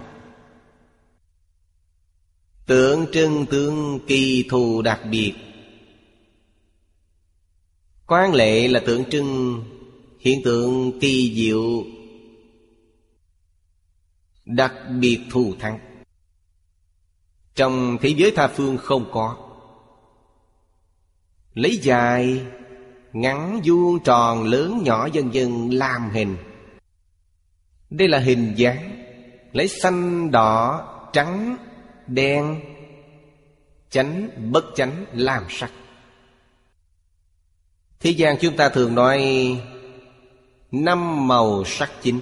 Tượng trưng tương kỳ thù đặc biệt. Quan lệ là tượng trưng, hiện tượng kỳ diệu, đặc biệt thù thắng trong thế giới tha phương không có. Lấy dài, ngắn vuông tròn lớn nhỏ dần dần làm hình. Đây là hình dáng, lấy xanh, đỏ, trắng, đen, chánh, bất chánh làm sắc. Thế gian chúng ta thường nói Năm màu sắc chính.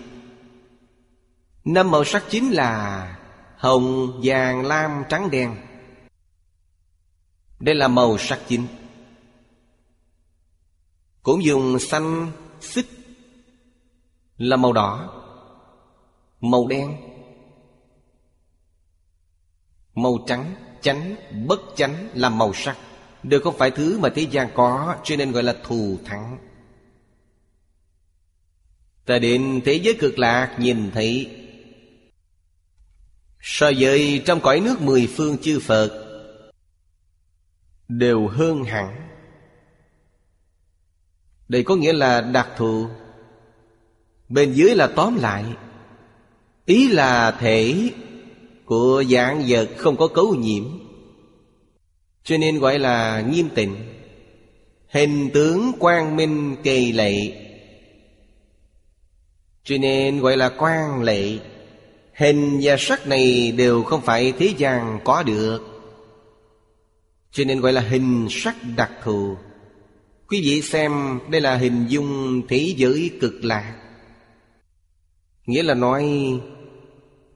Năm màu sắc chính là Hồng, vàng, lam, trắng, đen. Đây là màu sắc chính. Cũng dùng xanh, xích Là màu đỏ Màu đen Màu trắng, chánh, bất chánh là màu sắc. Đều không phải thứ mà thế gian có Cho nên gọi là thù thắng. Ta đến thế giới cực lạc nhìn thấy So với trong cõi nước mười phương chư Phật, Đều hơn hẳn. Đây có nghĩa là đặc thù. Bên dưới là tóm lại, Ý là thể của dạng vật không có cấu nhiễm, Cho nên gọi là nghiêm tịnh. Hình tướng quang minh kỳ lệ, cho nên gọi là quan lệ. Hình và sắc này đều không phải thế gian có được. Cho nên gọi là hình sắc đặc thù. Quý vị xem, đây là hình dung thế giới cực lạc. Nghĩa là nói,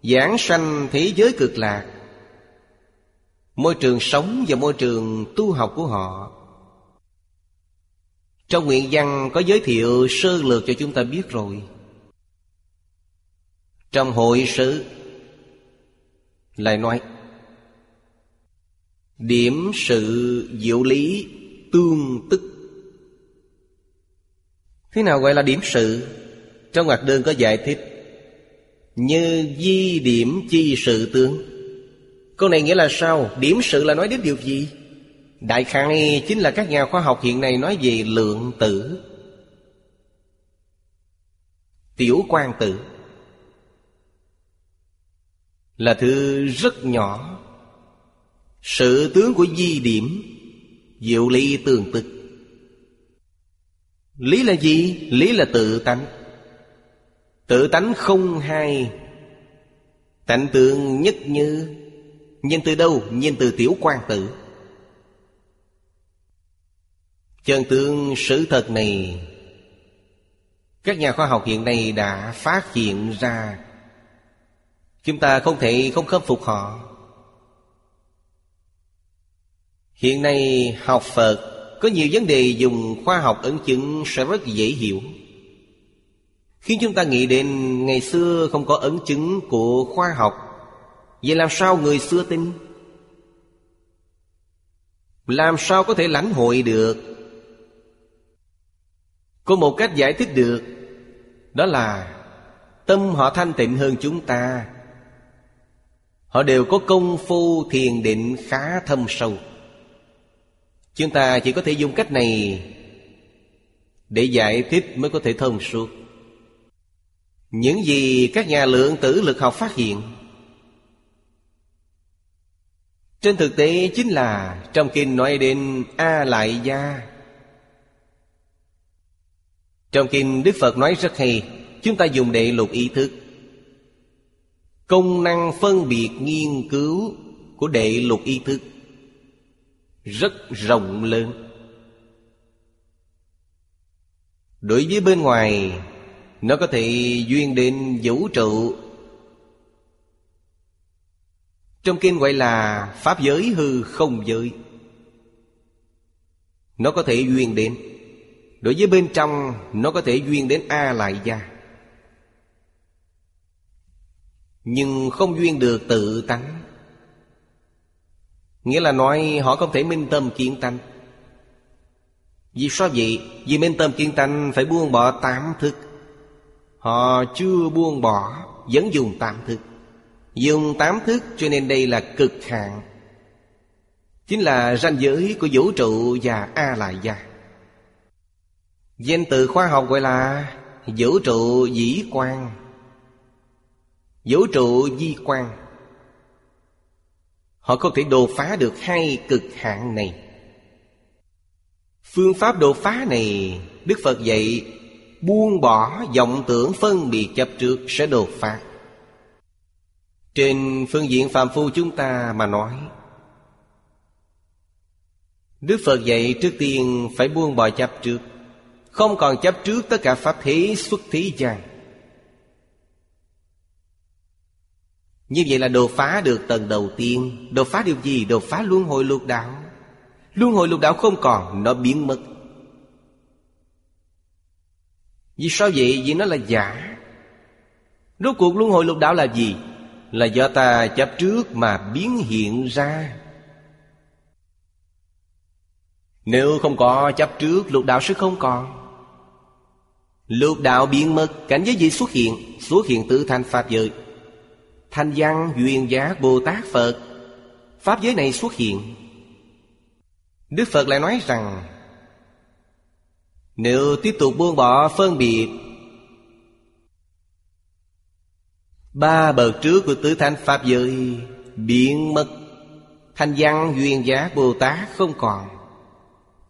Giảng sanh thế giới cực lạc. Môi trường sống và môi trường tu học của họ. Trong nguyện văn có giới thiệu sơ lược cho chúng ta biết rồi trong hội sự, Lại nói, Điểm sự diệu lý tương tức Thế nào gọi là điểm sự? Trong hoạt đơn có giải thích, Như di điểm chi sự tương Câu này nghĩa là sao? Điểm sự là nói đến điều gì? Đại khái chính là các nhà khoa học hiện nay nói về lượng tử, Tiểu quan tử là thứ rất nhỏ. Sự tướng của di điểm, diệu lý tương tức lý là gì? Lý là tự tánh. Tự tánh không hai. Tánh tượng nhất như nhân từ đâu? Nhân từ tiểu quan tử. Chân tướng sự thật này, các nhà khoa học hiện nay đã phát hiện ra Chúng ta không thể không khâm phục họ Hiện nay, học Phật Có nhiều vấn đề dùng khoa học ấn chứng sẽ rất dễ hiểu Khiến chúng ta nghĩ đến ngày xưa không có ấn chứng của khoa học, Vậy làm sao người xưa tin? Làm sao có thể lãnh hội được? Có một cách giải thích được, Đó là Tâm họ thanh tịnh hơn chúng ta Họ đều có công phu thiền định khá thâm sâu. Chúng ta chỉ có thể dùng cách này Để giải thích mới có thể thông suốt. Những gì các nhà lượng tử lực học phát hiện, Trên thực tế chính là Trong kinh nói đến A Lại Gia Trong kinh Đức Phật nói rất hay, Chúng ta dùng đệ lục ý thức. Công năng phân biệt nghiên cứu Của đệ lục ý thức Rất rộng lớn. Đối với bên ngoài, Nó có thể duyên đến vũ trụ. Trong kinh gọi là Pháp giới hư không giới, Nó có thể duyên đến. Đối với bên trong, Nó có thể duyên đến A lại gia. Nhưng không duyên được tự tánh. Nghĩa là nói họ không thể minh tâm kiến tánh. Vì sao vậy? Vì minh tâm kiến tánh phải buông bỏ tám thức. Họ chưa buông bỏ, Vẫn dùng tám thức. Dùng tám thức cho nên đây là cực hạn. Chính là ranh giới của vũ trụ và A Lại Gia Danh từ khoa học gọi là Vũ trụ dĩ quan. Vũ trụ di quan Họ có thể đột phá được hai cực hạn này. Phương pháp đột phá này, Đức Phật dạy, Buông bỏ vọng tưởng phân biệt chấp trước sẽ đột phá. Trên phương diện phàm phu chúng ta mà nói, Đức Phật dạy trước tiên phải buông bỏ chấp trước. Không còn chấp trước tất cả pháp thế xuất thế gian. Như vậy là đột phá được tầng đầu tiên Đột phá điều gì? Đột phá luân hồi lục đạo Luân hồi lục đạo không còn, Nó biến mất Vì sao vậy? Vì nó là giả Rốt cuộc luân hồi lục đạo là gì? Là do ta chấp trước mà biến hiện ra Nếu không có chấp trước, Lục đạo sẽ không còn Lục đạo biến mất, Cảnh giới gì xuất hiện? Xuất hiện tự thành Pháp giới Thanh văn duyên giác Bồ Tát Phật. Pháp giới này xuất hiện. Đức Phật lại nói rằng, Nếu tiếp tục buông bỏ phân biệt, Ba bậc trước của tứ thanh Pháp giới Biến mất. Thanh văn duyên giác Bồ Tát không còn.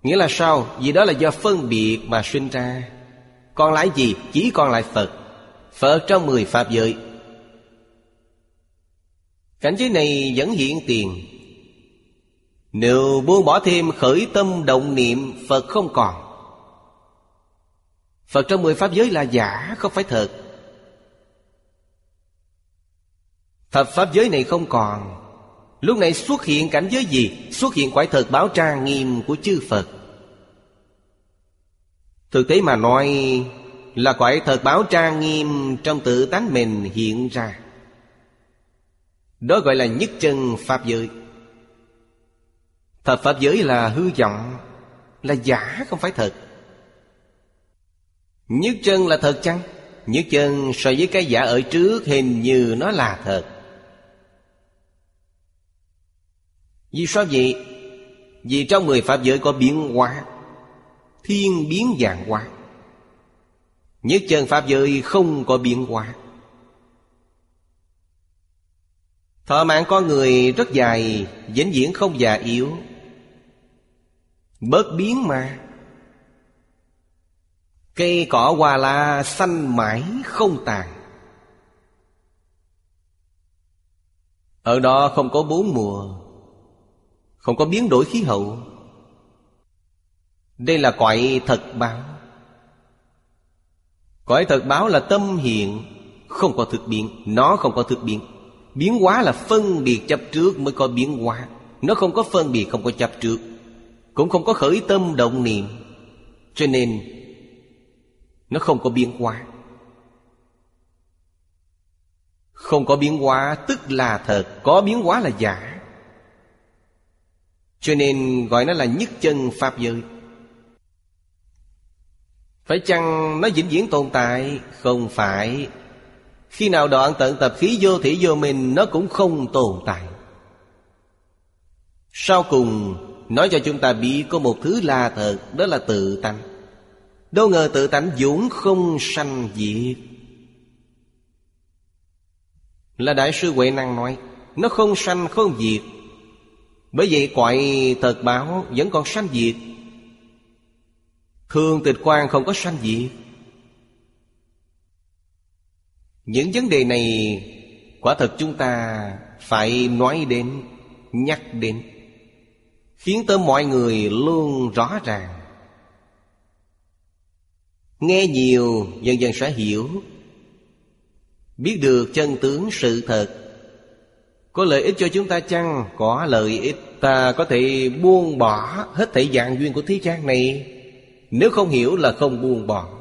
Nghĩa là sao? Vì đó là do phân biệt mà sinh ra. Còn lại gì? Chỉ còn lại Phật. Phật trong mười Pháp giới. Cảnh giới này vẫn hiện tiền. Nếu buông bỏ thêm khởi tâm động niệm, Phật không còn. Phật trong mười pháp giới là giả, không phải thật. Thập pháp giới này không còn. Lúc này xuất hiện cảnh giới gì? Xuất hiện quải thật báo trang nghiêm của chư Phật. Thực tế mà nói Là quải thật báo trang nghiêm Trong tự tánh mình hiện ra đó gọi là nhất chân Pháp giới. Thật Pháp giới là hư vọng, Là giả không phải thật. Nhất chân là thật chăng? Nhất chân so với cái giả ở trước Hình như nó là thật. Vì sao vậy? Vì trong mười Pháp giới có biến hóa, Thiên biến dạng hóa. Nhất chân Pháp giới không có biến hóa. Thọ mạng con người rất dài, vĩnh viễn không già yếu. Bớt biến mà. Cây cỏ hoa la xanh mãi không tàn. Ở đó không có bốn mùa, Không có biến đổi khí hậu. Đây là cõi thật báo. Cõi thật báo là tâm hiện, Không có thực biến Nó không có thực biến Biến hóa là phân biệt chấp trước mới có biến hóa. Nó không có phân biệt, không có chấp trước. Cũng không có khởi tâm động niệm. Cho nên, Nó không có biến hóa. Không có biến hóa tức là thật, Có biến hóa là giả. Cho nên gọi nó là nhất chân Pháp giới. Phải chăng nó vĩnh viễn tồn tại? Không phải. Khi nào đoạn tận tập khí vô thể vô mình Nó cũng không tồn tại. Sau cùng, Nói cho chúng ta biết có một thứ là thật, Đó là tự tánh. Đâu ngờ tự tánh dũng không sanh diệt. Là Đại sư Huệ Năng nói, Nó không sanh, không diệt. Bởi vậy quậy thật báo, vẫn còn sanh diệt. Thường tịch quan không có sanh diệt. Những vấn đề này Quả thật chúng ta phải nói đến, Nhắc đến, Khiến tới mọi người luôn rõ ràng. Nghe nhiều, dần dần sẽ hiểu. Biết được chân tướng sự thật, Có lợi ích cho chúng ta chăng? Có lợi ích, Ta có thể buông bỏ hết thảy dạng duyên của thế gian này. Nếu không hiểu là không buông bỏ.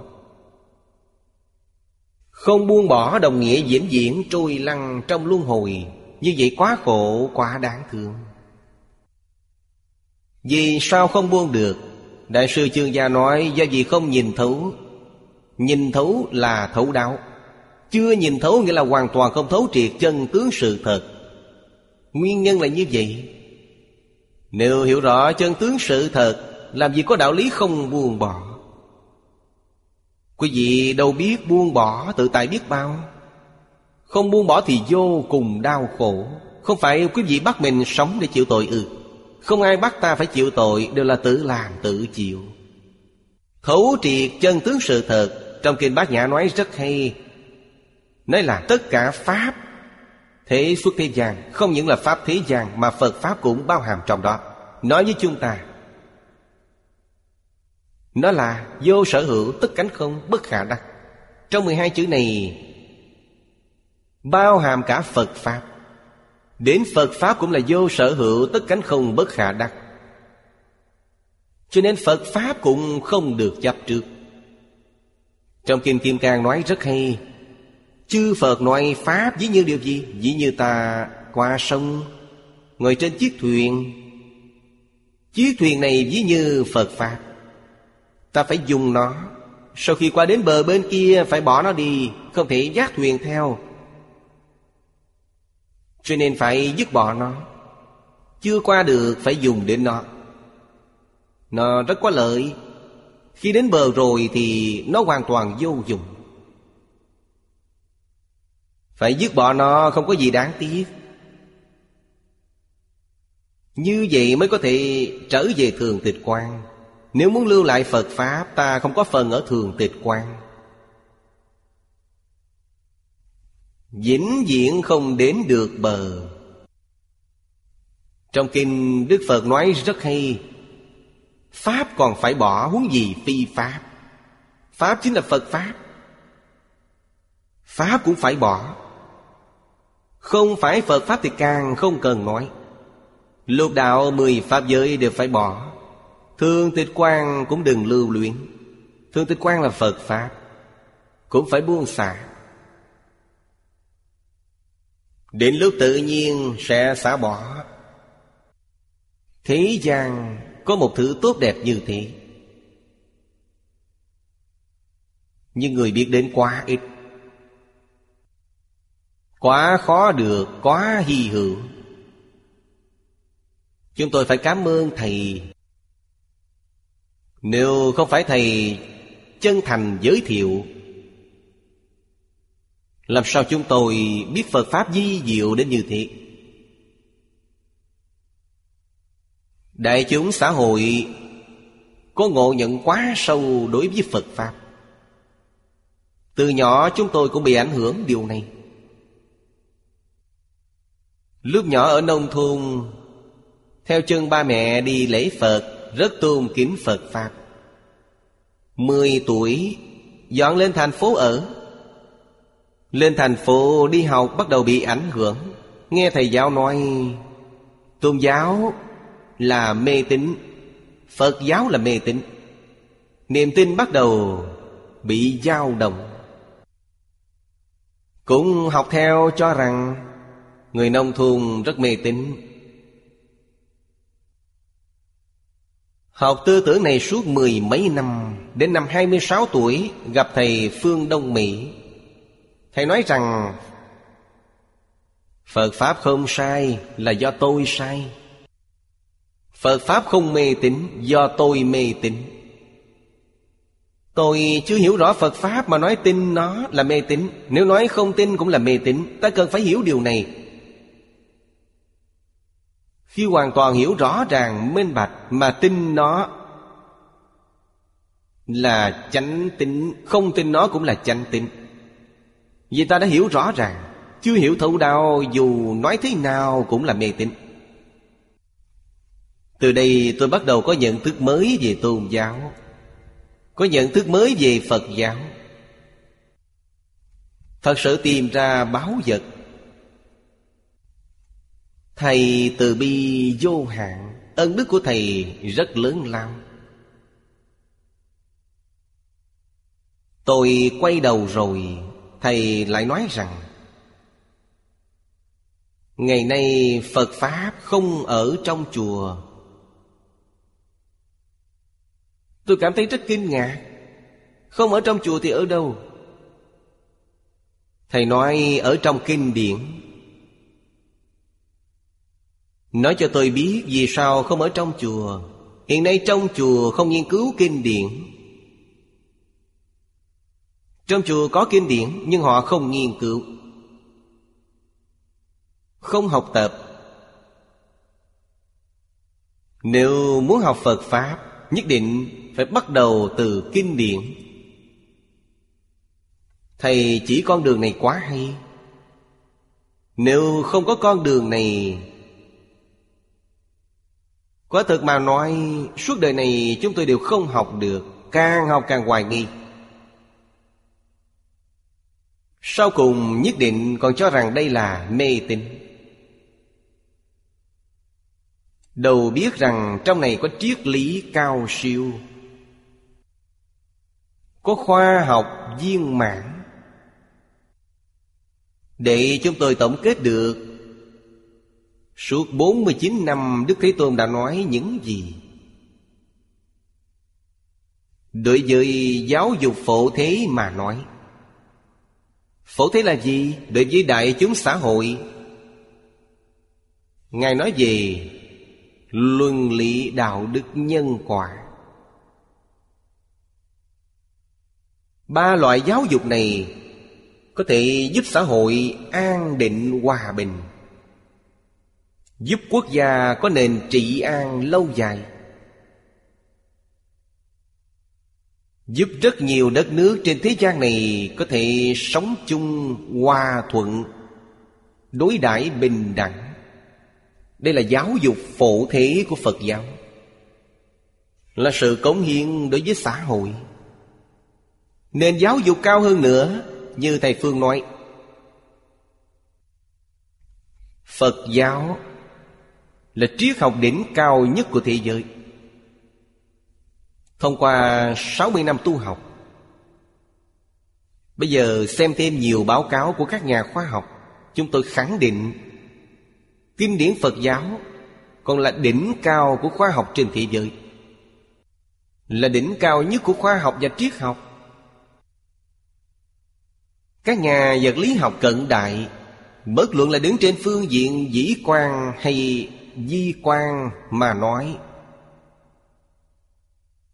Không buông bỏ đồng nghĩa diễn diễn trôi lăn trong luân hồi. Như vậy quá khổ, quá đáng thương. Vì sao không buông được? Đại sư chương gia nói do vì không nhìn thấu. Nhìn thấu là thấu đạo chưa nhìn thấu nghĩa là hoàn toàn không thấu triệt chân tướng sự thật. Nguyên nhân là như vậy. Nếu hiểu rõ chân tướng sự thật Làm gì có đạo lý không buông bỏ? Quý vị đâu biết buông bỏ tự tại biết bao. Không buông bỏ thì vô cùng đau khổ. Không phải quý vị bắt mình sống để chịu tội ư. Không ai bắt ta phải chịu tội, Đều là tự làm, tự chịu. Thấu triệt chân tướng sự thật, Trong kinh bát nhã nói rất hay. Nói là tất cả Pháp, Thế xuất thế gian, Không những là Pháp thế gian Mà Phật Pháp cũng bao hàm trong đó. Nói với chúng ta nó là vô sở hữu tất cánh không bất khả đắc. Trong 12 chữ này, Bao hàm cả Phật Pháp. Đến Phật Pháp cũng là vô sở hữu tất cánh không bất khả đắc. Cho nên Phật Pháp cũng không được chấp trước. Trong Kim Kim Cang nói rất hay, Chư Phật nói Pháp dĩ như điều gì? dĩ như ta qua sông, Ngồi trên chiếc thuyền. Chiếc thuyền này dĩ như Phật Pháp. Ta phải dùng nó. Sau khi qua đến bờ bên kia, Phải bỏ nó đi, Không thể dắt thuyền theo. Cho nên phải dứt bỏ nó. Chưa qua được, phải dùng đến nó. Nó rất có lợi. Khi đến bờ rồi thì nó hoàn toàn vô dụng. Phải dứt bỏ nó không có gì đáng tiếc. Như vậy mới có thể trở về thường tịch quan. Nếu muốn lưu lại Phật Pháp, Ta không có phần ở thường tịch quan. Vĩnh viễn không đến được bờ. Trong kinh Đức Phật nói rất hay, Pháp còn phải bỏ huống gì phi Pháp? Pháp chính là Phật Pháp. Pháp cũng phải bỏ. Không phải Phật Pháp thì càng không cần nói. Lục đạo mười Pháp giới đều phải bỏ. Thương tịch quan cũng đừng lưu luyện Thương tịch quan là Phật Pháp Cũng phải buông xả. Đến lúc tự nhiên sẽ xả bỏ. Thế gian có một thứ tốt đẹp như thế. Nhưng người biết đến quá ít. Quá khó được, quá hy hữu. Chúng tôi phải cảm ơn Thầy. Nếu không phải Thầy chân thành giới thiệu, Làm sao chúng tôi biết Phật Pháp di diệu đến như thế? Đại chúng xã hội Có ngộ nhận quá sâu đối với Phật Pháp. Từ nhỏ chúng tôi cũng bị ảnh hưởng điều này. Lúc nhỏ ở nông thôn, Theo chân ba mẹ đi lễ Phật rất tôn kính Phật Pháp. Mười tuổi, Dọn lên thành phố ở. Lên thành phố đi học bắt đầu bị ảnh hưởng. Nghe thầy giáo nói, Tôn giáo là mê tín, Phật giáo là mê tín. Niềm tin bắt đầu bị dao động. Cũng học theo cho rằng Người nông thôn rất mê tín. Học tư tưởng này suốt mười mấy năm, Đến năm 26 tuổi, Gặp thầy Phương Đông Mỹ. Thầy nói rằng, Phật Pháp không sai Là do tôi sai. Phật Pháp không mê tín, Do tôi mê tín. Tôi chưa hiểu rõ Phật Pháp Mà nói tin nó là mê tín. Nếu nói không tin cũng là mê tín, Ta cần phải hiểu điều này. Khi hoàn toàn hiểu rõ ràng, minh bạch Mà tin nó Là chánh tính Không tin nó cũng là chánh tính Vì ta đã hiểu rõ ràng, Chưa hiểu thấu đạo Dù nói thế nào cũng là mê tín. Từ đây tôi bắt đầu có nhận thức mới về tôn giáo, Có nhận thức mới về Phật giáo. Thật sự tìm ra báo vật Thầy từ bi vô hạn Ân đức của Thầy rất lớn lao. Tôi quay đầu rồi, Thầy lại nói rằng, Ngày nay Phật Pháp không ở trong chùa. Tôi cảm thấy rất kinh ngạc. Không ở trong chùa thì ở đâu? Thầy nói, ở trong kinh điển. Nói cho tôi biết vì sao không ở trong chùa. Hiện nay trong chùa không nghiên cứu kinh điển. Trong chùa có kinh điển, Nhưng họ không nghiên cứu. Không học tập. Nếu muốn học Phật Pháp, Nhất định phải bắt đầu từ kinh điển. Thầy chỉ con đường này quá hay. Nếu không có con đường này Quả thực mà nói, Suốt đời này chúng tôi đều không học được, Càng học càng hoài nghi. Sau cùng nhất định còn cho rằng đây là mê tín. Đầu biết rằng trong này có triết lý cao siêu, có khoa học viên mãn. Để chúng tôi tổng kết được Suốt 49 năm, Đức Thế Tôn đã nói những gì? Đối với giáo dục phổ thế mà nói. Phổ thế là gì? Đối với đại chúng xã hội. Ngài nói về Luân lý đạo đức nhân quả. Ba loại giáo dục này Có thể giúp xã hội an định hòa bình. Giúp quốc gia có nền trị an lâu dài. Giúp rất nhiều đất nước trên thế gian này Có thể sống chung hòa thuận, Đối đãi bình đẳng. Đây là giáo dục phổ thế của Phật giáo. Là sự cống hiến đối với xã hội. Nên giáo dục cao hơn nữa, Như Thầy Phương nói. Phật giáo là triết học đỉnh cao nhất của thế giới. Thông qua 60 năm tu học, Bây giờ xem thêm nhiều báo cáo của các nhà khoa học, Chúng tôi khẳng định Kinh điển Phật giáo Còn là đỉnh cao của khoa học trên thế giới. Là đỉnh cao nhất của khoa học và triết học. Các nhà vật lý học cận đại, Bất luận là đứng trên phương diện dĩ quan hay di quan mà nói.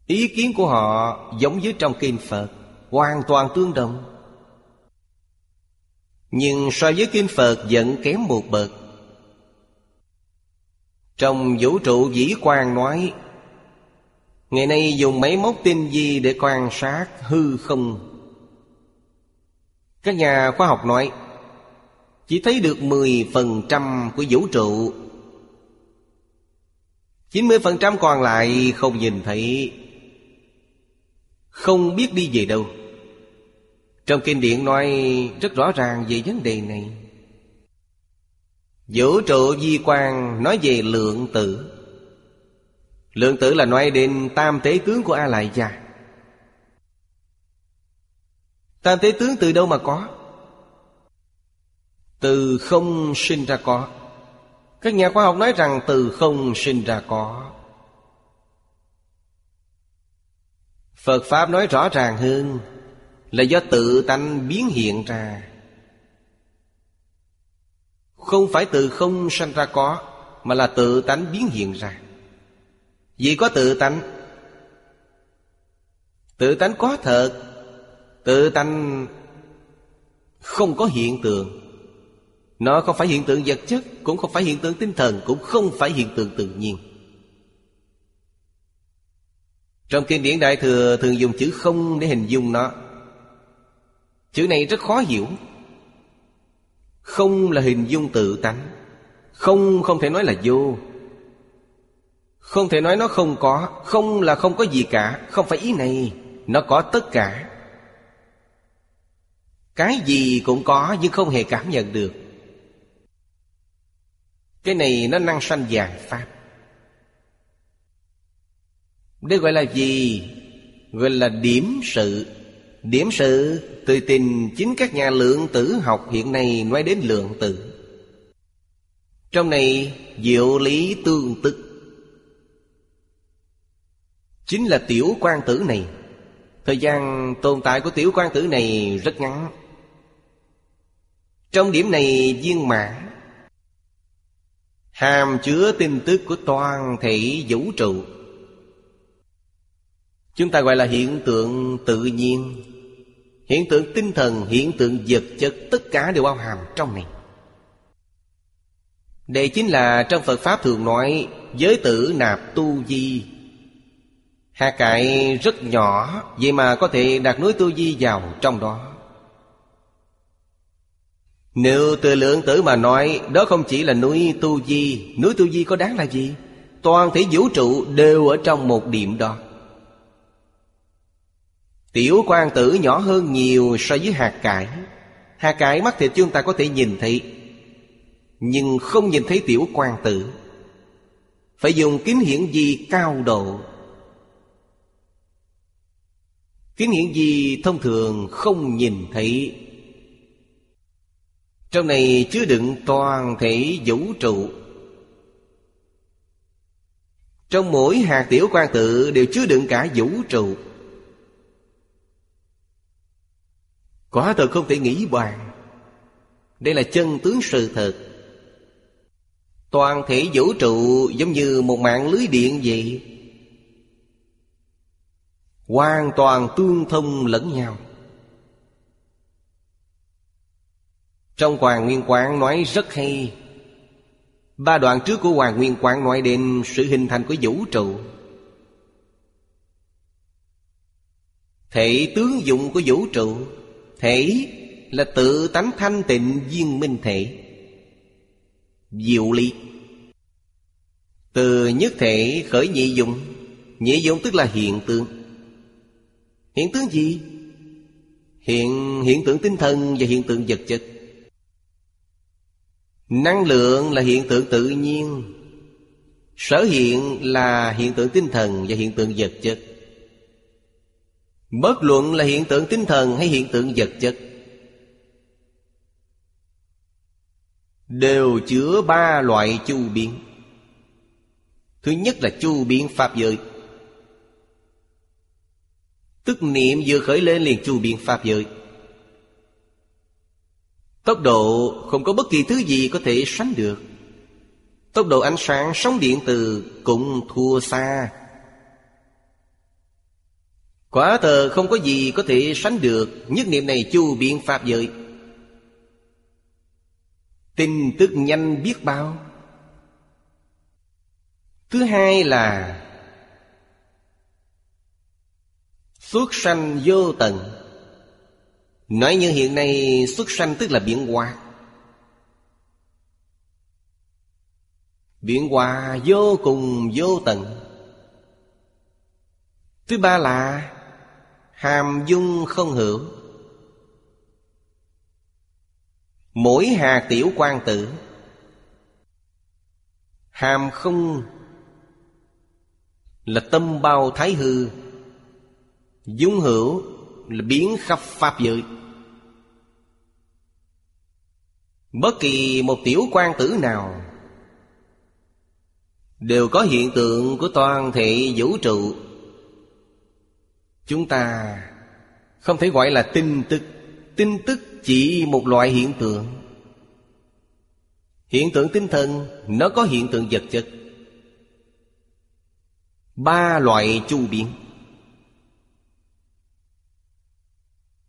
Ý kiến của họ giống với trong kinh Phật, Hoàn toàn tương đồng. Nhưng so với kinh Phật vẫn kém một bậc. Trong vũ trụ dĩ quan nói, Ngày nay dùng máy móc tinh vi để quan sát hư không. Các nhà khoa học nói, Chỉ thấy được 10% của vũ trụ 90% còn lại không nhìn thấy. Không biết đi về đâu. Trong kinh điển nói rất rõ ràng về vấn đề này. Vũ trụ di quan nói về lượng tử. Lượng tử là nói đến tam tế tướng của A Lại Gia Tam tế tướng từ đâu mà có? Từ không sinh ra có. Các nhà khoa học nói rằng từ không sinh ra có. Phật Pháp nói rõ ràng hơn Là do tự tánh biến hiện ra. Không phải từ không sanh ra có, Mà là tự tánh biến hiện ra. Vì có tự tánh Tự tánh có thật, Tự tánh không có hiện tượng. Nó không phải hiện tượng vật chất, Cũng không phải hiện tượng tinh thần, Cũng không phải hiện tượng tự nhiên. Trong kinh điển Đại Thừa thường dùng chữ không để hình dung nó. Chữ này rất khó hiểu. Không là hình dung tự tánh. Không không thể nói là vô. Không thể nói nó không có. Không là không có gì cả. Không phải ý này. Nó có tất cả. Cái gì cũng có, nhưng không hề cảm nhận được. Cái này nó năng sanh vàng Pháp. Đây gọi là gì? Gọi là điểm sự. Điểm sự, từ tình chính các nhà lượng tử học hiện nay nói đến lượng tử. Trong này, diệu lý tương tức. Chính là tiểu quan tử này. Thời gian tồn tại của tiểu quan tử này rất ngắn. Trong điểm này, viên mãn Hàm chứa tin tức của toàn thể vũ trụ. Chúng ta gọi là hiện tượng tự nhiên. Hiện tượng tinh thần, hiện tượng vật chất Tất cả đều bao hàm trong này. Đây chính là trong Phật Pháp thường nói Giới tử nạp tu di. Hạt cải rất nhỏ Vậy mà có thể đặt núi tu di vào trong đó nếu từ lượng tử mà nói, Đó không chỉ là núi Tu Di. Núi Tu Di có đáng là gì? Toàn thể vũ trụ đều ở trong một điểm đó. Tiểu quan tử nhỏ hơn nhiều so với hạt cải. Hạt cải mắt thịt chúng ta có thể nhìn thấy, Nhưng không nhìn thấy tiểu quan tử. Phải dùng kính hiển vi cao độ. Kính hiển vi thông thường không nhìn thấy trong này chứa đựng toàn thể vũ trụ. Trong mỗi hạt tiểu quan tự đều chứa đựng cả vũ trụ. Quả thật không thể nghĩ bàn. Đây là chân tướng sự thật. Toàn thể vũ trụ giống như một mạng lưới điện vậy. Hoàn toàn tương thông lẫn nhau. Trong Hoàng Nguyên Quán nói rất hay. Ba đoạn trước của Hoàng Nguyên Quán nói đến sự hình thành của vũ trụ. Thể tướng dụng của vũ trụ, Thể là tự tánh thanh tịnh viên minh thể. Diệu lý Từ nhất thể khởi nhị dụng Nhị dụng tức là hiện tượng. Hiện tượng gì? Hiện hiện tượng tinh thần và hiện tượng vật chất. Năng lượng là hiện tượng tự nhiên. Sở hiện là hiện tượng tinh thần và hiện tượng vật chất. Bất luận là hiện tượng tinh thần hay hiện tượng vật chất, Đều chứa ba loại chu biến. Thứ nhất là chu biến Pháp giới. Tức niệm vừa khởi lên liền chu biến Pháp giới. Tốc độ không có bất kỳ thứ gì có thể sánh được. Tốc độ ánh sáng sóng điện từ cũng thua xa. Quả thờ không có gì có thể sánh được Nhất niệm này chu biện pháp giới. Tin tức nhanh biết bao. Thứ hai là Xuất sanh vô tận. Nói như hiện nay xuất sanh tức là biến hóa Biến hóa vô cùng, vô tận. Thứ ba là Hàm dung không hữu. Mỗi hạt tiểu quan tử, Hàm không Là tâm bao thái hư, Dung hữu là biến khắp Pháp giới. Bất kỳ một tiểu quan tử nào Đều có hiện tượng của toàn thể vũ trụ. Chúng ta không thể gọi là tin tức. Tin tức chỉ một loại hiện tượng. Hiện tượng tinh thần, Nó có hiện tượng vật chất. Ba loại chu biến.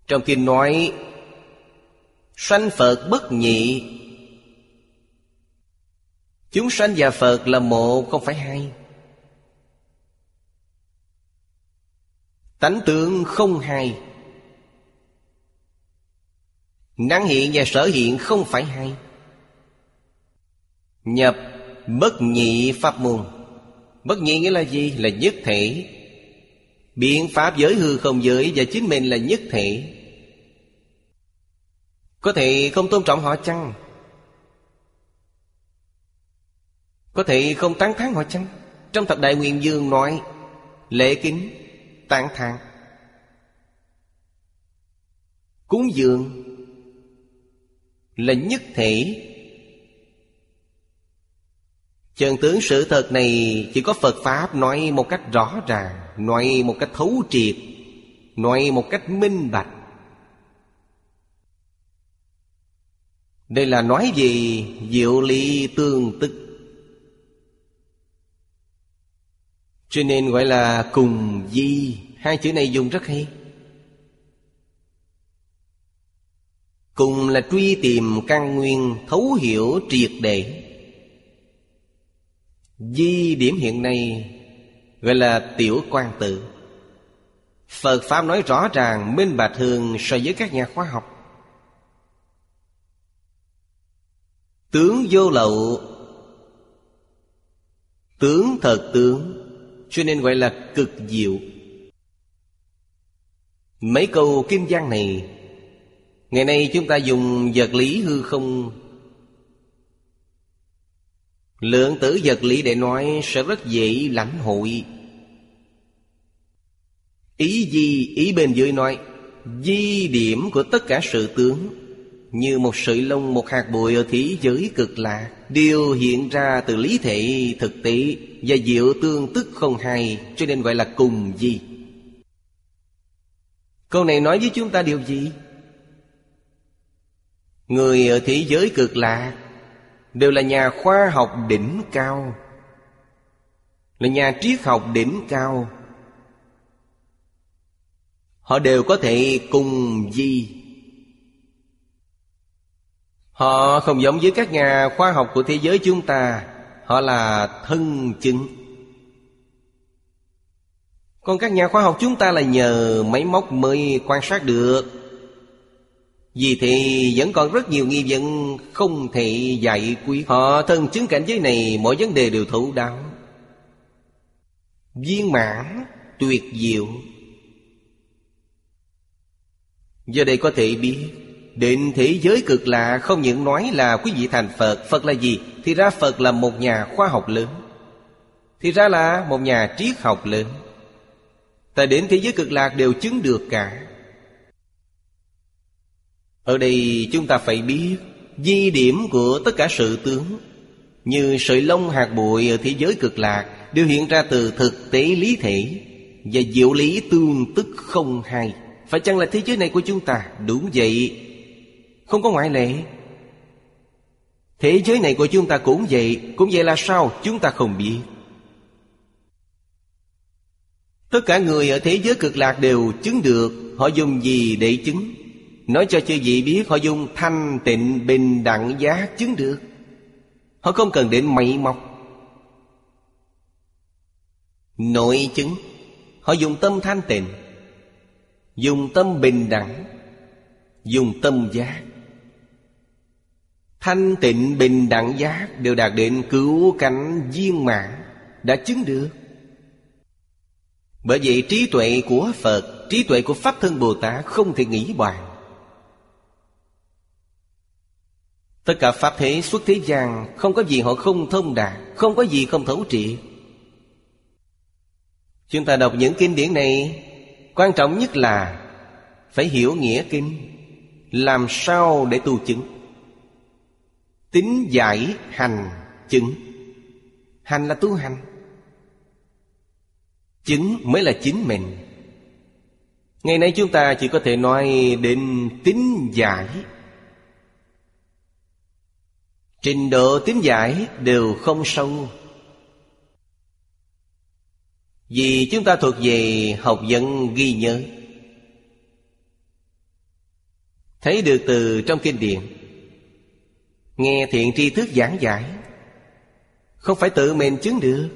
Trong kinh nói, Sanh Phật bất nhị. Chúng sanh và Phật là một, không phải hai. Tánh tướng không hai. Năng hiện và sở hiện không phải hai. Nhập bất nhị pháp môn. Bất nhị nghĩa là gì? Là nhất thể. Biện pháp giới hư không giới Và chính mình là nhất thể Có thể không tôn trọng họ chăng? Có thể không tán thán họ chăng? Trong thập đại nguyện dương nói, Lễ kính, Tán thán Cúng dường Là nhất thể Chân tướng sự thật này Chỉ có Phật Pháp nói một cách rõ ràng Nói một cách thấu triệt, Nói một cách minh bạch. Đây là nói gì Diệu ly tương tức. Cho nên gọi là cùng di. Hai chữ này dùng rất hay. Cùng là truy tìm căn nguyên, Thấu hiểu triệt để. Di điểm hiện nay Gọi là tiểu quan tự. Phật Pháp nói rõ ràng, Minh bạch hơn so với các nhà khoa học. Tướng vô lậu. Tướng thật tướng, Cho nên gọi là cực diệu. Mấy câu kim giang này, Ngày nay chúng ta dùng vật lý hư không Lượng tử vật lý để nói sẽ rất dễ lãnh hội. Ý gì ý bên dưới nói, Di điểm của tất cả sự tướng. Như một sợi lông, một hạt bụi ở thế giới cực lạ, Đều hiện ra từ lý thể thực tế Và diệu tương tức không hay Cho nên gọi là cùng di. Câu này nói với chúng ta điều gì? Người ở thế giới cực lạc Đều là nhà khoa học đỉnh cao, Là nhà triết học đỉnh cao. Họ đều có thể cùng di. Họ không giống với các nhà khoa học của thế giới chúng ta, Họ là thân chứng. Còn các nhà khoa học chúng ta là nhờ máy móc mới quan sát được vì thì vẫn còn rất nhiều nghi vấn không thể giải quyết. Họ thân chứng cảnh giới này, mọi vấn đề đều thấu đáo. Viên mãn, tuyệt diệu. Giờ đây có thể biết Định thế giới cực lạ, không những nói là quý vị thành Phật. Phật là gì? Thì ra Phật là một nhà khoa học lớn. Thì ra là một nhà triết học lớn. Tại đến thế giới cực lạc đều chứng được cả ở đây chúng ta phải biết Di điểm của tất cả sự tướng. Như sợi lông hạt bụi ở thế giới cực lạc Đều hiện ra từ thực tế lý thể Và diệu lý tương tức không hai. Phải chăng là thế giới này của chúng ta? Đúng vậy. Không có ngoại lệ. Thế giới này của chúng ta cũng vậy. Cũng vậy là sao? Chúng ta không biết. Tất cả người ở thế giới cực lạc đều chứng được. Họ dùng gì để chứng? Nói cho chư vị biết họ dùng thanh tịnh bình đẳng giá chứng được. Họ không cần đến mây mọc Nội chứng, Họ dùng tâm thanh tịnh, Dùng tâm bình đẳng, Dùng tâm giác Thanh tịnh bình đẳng giác Đều đạt đến cứu cánh viên mãn, Đã chứng được. Bởi vậy trí tuệ của Phật, Trí tuệ của Pháp Thân Bồ Tát Không thể nghĩ bàn. Tất cả Pháp thế xuất thế gian, Không có gì họ không thông đạt Không có gì không thấu trị. Chúng ta đọc những kinh điển này, Quan trọng nhất là Phải hiểu nghĩa kinh, Làm sao để tu chứng. Tính giải hành chứng. Hành là tu hành. Chứng mới là chính mình. Ngày nay chúng ta chỉ có thể nói đến tính giải Trình độ tiến giải đều không sâu. Vì chúng ta thuộc về học vấn ghi nhớ. Thấy được từ trong kinh điển, Nghe thiện tri thức giảng giải, Không phải tự mình chứng được.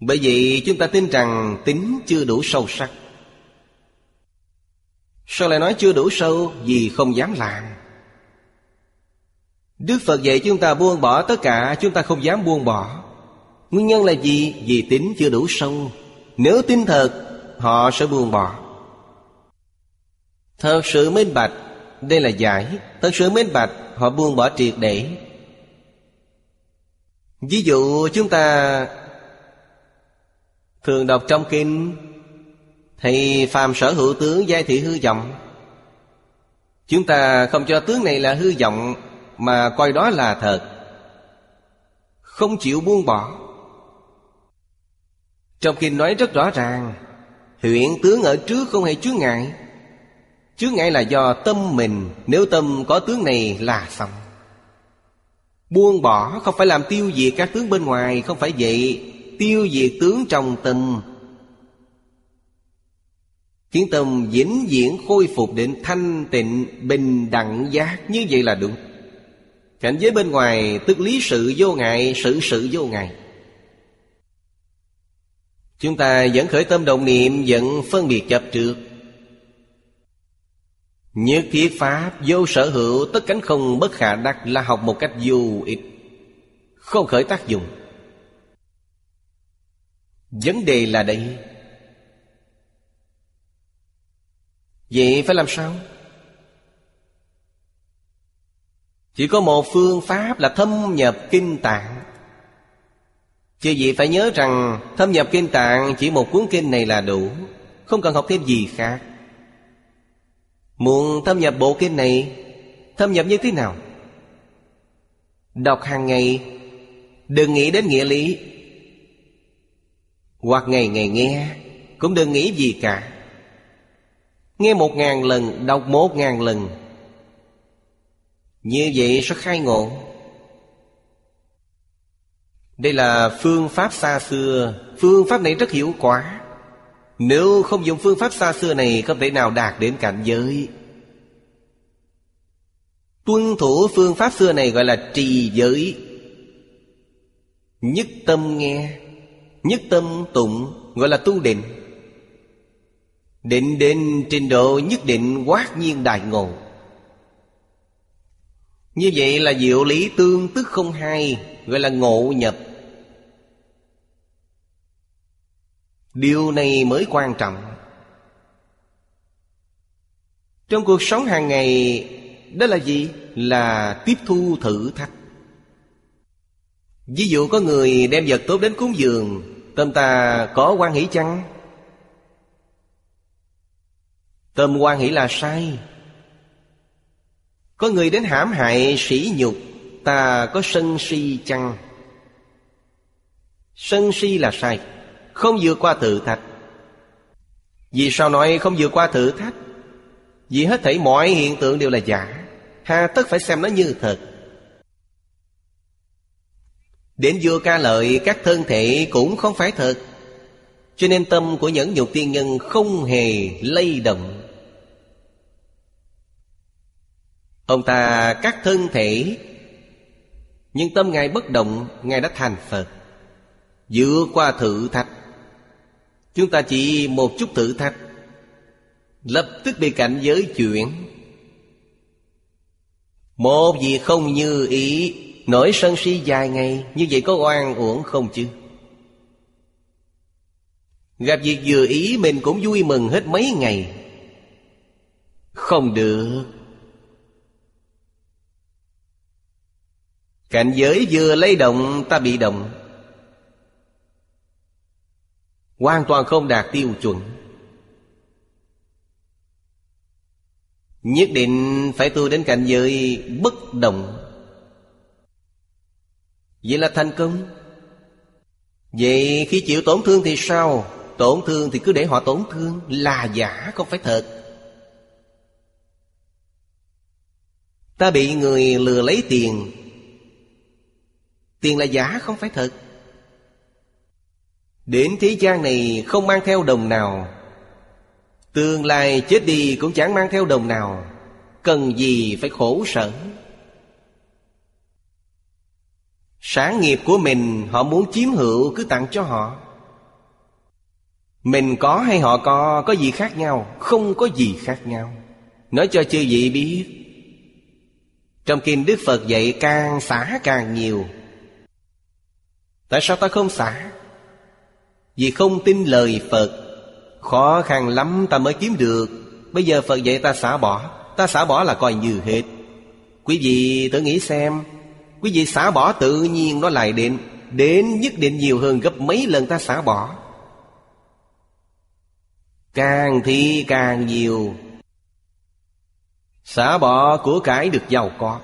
Bởi vậy chúng ta tin rằng tính chưa đủ sâu sắc. Sao lại nói chưa đủ sâu Vì không dám làm? Đức Phật dạy chúng ta buông bỏ tất cả, Chúng ta không dám buông bỏ. Nguyên nhân là gì? Vì tính chưa đủ sâu. Nếu tin thật, Họ sẽ buông bỏ. Thật sự minh bạch, Đây là giải. Thật sự minh bạch, Họ buông bỏ triệt để. Ví dụ, chúng ta Thường đọc trong kinh Thì phàm sở hữu tướng giai thị hư vọng. Chúng ta không cho tướng này là hư vọng mà coi đó là thật. Không chịu buông bỏ. Trong kinh nói rất rõ ràng, Huyện tướng ở trước không hề chướng ngại. Chướng ngại là do tâm mình, Nếu tâm có tướng này là xong. Buông bỏ không phải làm tiêu diệt các tướng bên ngoài, Không phải vậy, Tiêu diệt tướng trong tâm. Khiến tâm vĩnh viễn khôi phục đến thanh tịnh, Bình đẳng giác, Như vậy là đúng. Cảnh giới bên ngoài, tức lý sự vô ngại, Sự sự vô ngại. Chúng ta vẫn khởi tâm động niệm, Vẫn phân biệt chấp trước. Nhất thiết Pháp vô sở hữu, Tất cánh không bất khả đắc Là học một cách vô ích, Không khởi tác dụng. Vấn đề là đây. Vậy phải làm sao? Chỉ có một phương pháp là thâm nhập kinh tạng. Chứ gì phải nhớ rằng Thâm nhập kinh tạng chỉ một cuốn kinh này là đủ, Không cần học thêm gì khác. Muốn thâm nhập bộ kinh này, Thâm nhập như thế nào? Đọc hàng ngày, Đừng nghĩ đến nghĩa lý. Hoặc ngày ngày nghe, Cũng đừng nghĩ gì cả. Nghe một ngàn lần, Đọc một ngàn lần như vậy sẽ khai ngộ. Đây là phương pháp xa xưa. Phương pháp này rất hiệu quả. Nếu không dùng phương pháp xa xưa này Không thể nào đạt đến cảnh giới? Tuân thủ phương pháp xưa này gọi là trì giới. Nhất tâm nghe, Nhất tâm tụng gọi là tu định. Định đến trình độ nhất định, quát nhiên đại ngộ. Như vậy là diệu lý tương tức không hai, Gọi là ngộ nhập Điều này mới quan trọng Trong cuộc sống hàng ngày, Đó là gì? Là tiếp thu thử thách Ví dụ có người đem vật tốt đến cúng dường Tâm ta có quan hỷ chăng? Tâm quan hỷ là sai có người đến hãm hại sỉ nhục, Ta có sân si chăng? Sân si là sai, Không vượt qua thử thách Vì sao nói không vượt qua thử thách? Vì hết thảy mọi hiện tượng đều là giả, Hà tất phải xem nó như thật Đến vua ca lợi, các thân thể cũng không phải thật Cho nên tâm của nhẫn nhục tiên nhân không hề lay động Ông ta các thân thể. Nhưng tâm Ngài bất động, Ngài đã thành Phật. Dựa qua thử thách. Chúng ta chỉ một chút thử thách. Lập tức bị cảnh giới chuyển. Một gì không như ý, Nổi sân si dài ngày, Như vậy có oan uổng không chứ? Gặp việc vừa ý, mình cũng vui mừng hết mấy ngày. Không được. Cảnh giới vừa lấy động ta bị động Hoàn toàn không đạt tiêu chuẩn. Nhất định phải tu đến cảnh giới bất động Vậy là thành công. Vậy khi chịu tổn thương thì sao? Tổn thương thì cứ để họ tổn thương, Là giả, không phải thật. Ta bị người lừa lấy tiền Tiền là giả, không phải thật. Đến thế gian này không mang theo đồng nào. Tương lai chết đi cũng chẳng mang theo đồng nào. Cần gì phải khổ sở? Sản nghiệp của mình, họ muốn chiếm hữu cứ tặng cho họ. Mình có hay họ có có gì khác nhau, Không có gì khác nhau. Nói cho chư vị biết. Trong kinh Đức Phật dạy, càng xả càng nhiều. Tại sao ta không xả? Vì không tin lời Phật. Khó khăn lắm ta mới kiếm được. Bây giờ Phật dạy ta xả bỏ. Ta xả bỏ là coi như hết. Quý vị tự nghĩ xem. Quý vị xả bỏ tự nhiên nó lại đến. Đến nhất định nhiều hơn gấp mấy lần ta xả bỏ. Càng thì càng nhiều. Xả bỏ của cải được giàu có.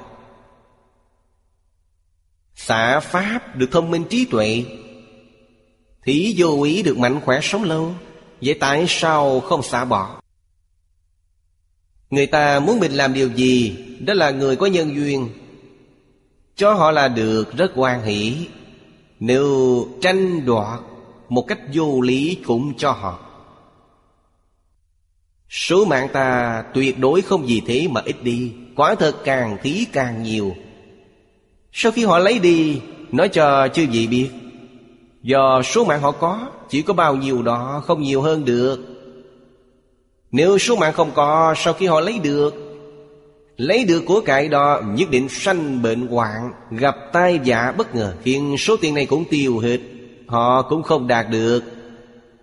Xả pháp được thông minh trí tuệ Thí vô ý được mạnh khỏe sống lâu. Vậy tại sao không xả bỏ? Người ta muốn mình làm điều gì, Đó là người có nhân duyên. Cho họ là được rất quan hỷ. Nếu tranh đoạt Một cách vô lý cũng cho họ. Số mạng ta tuyệt đối không vì thế mà ít đi. Quả thật càng thí càng nhiều. Sau khi họ lấy đi, Nói cho chư vị biết, Do số mạng họ có, Chỉ có bao nhiêu đó không nhiều hơn được. Nếu số mạng không có, Sau khi họ lấy được Lấy được của cải đó, Nhất định sanh bệnh hoạn, Gặp tai vạ bất ngờ, Khiến số tiền này cũng tiêu hết, Họ cũng không đạt được.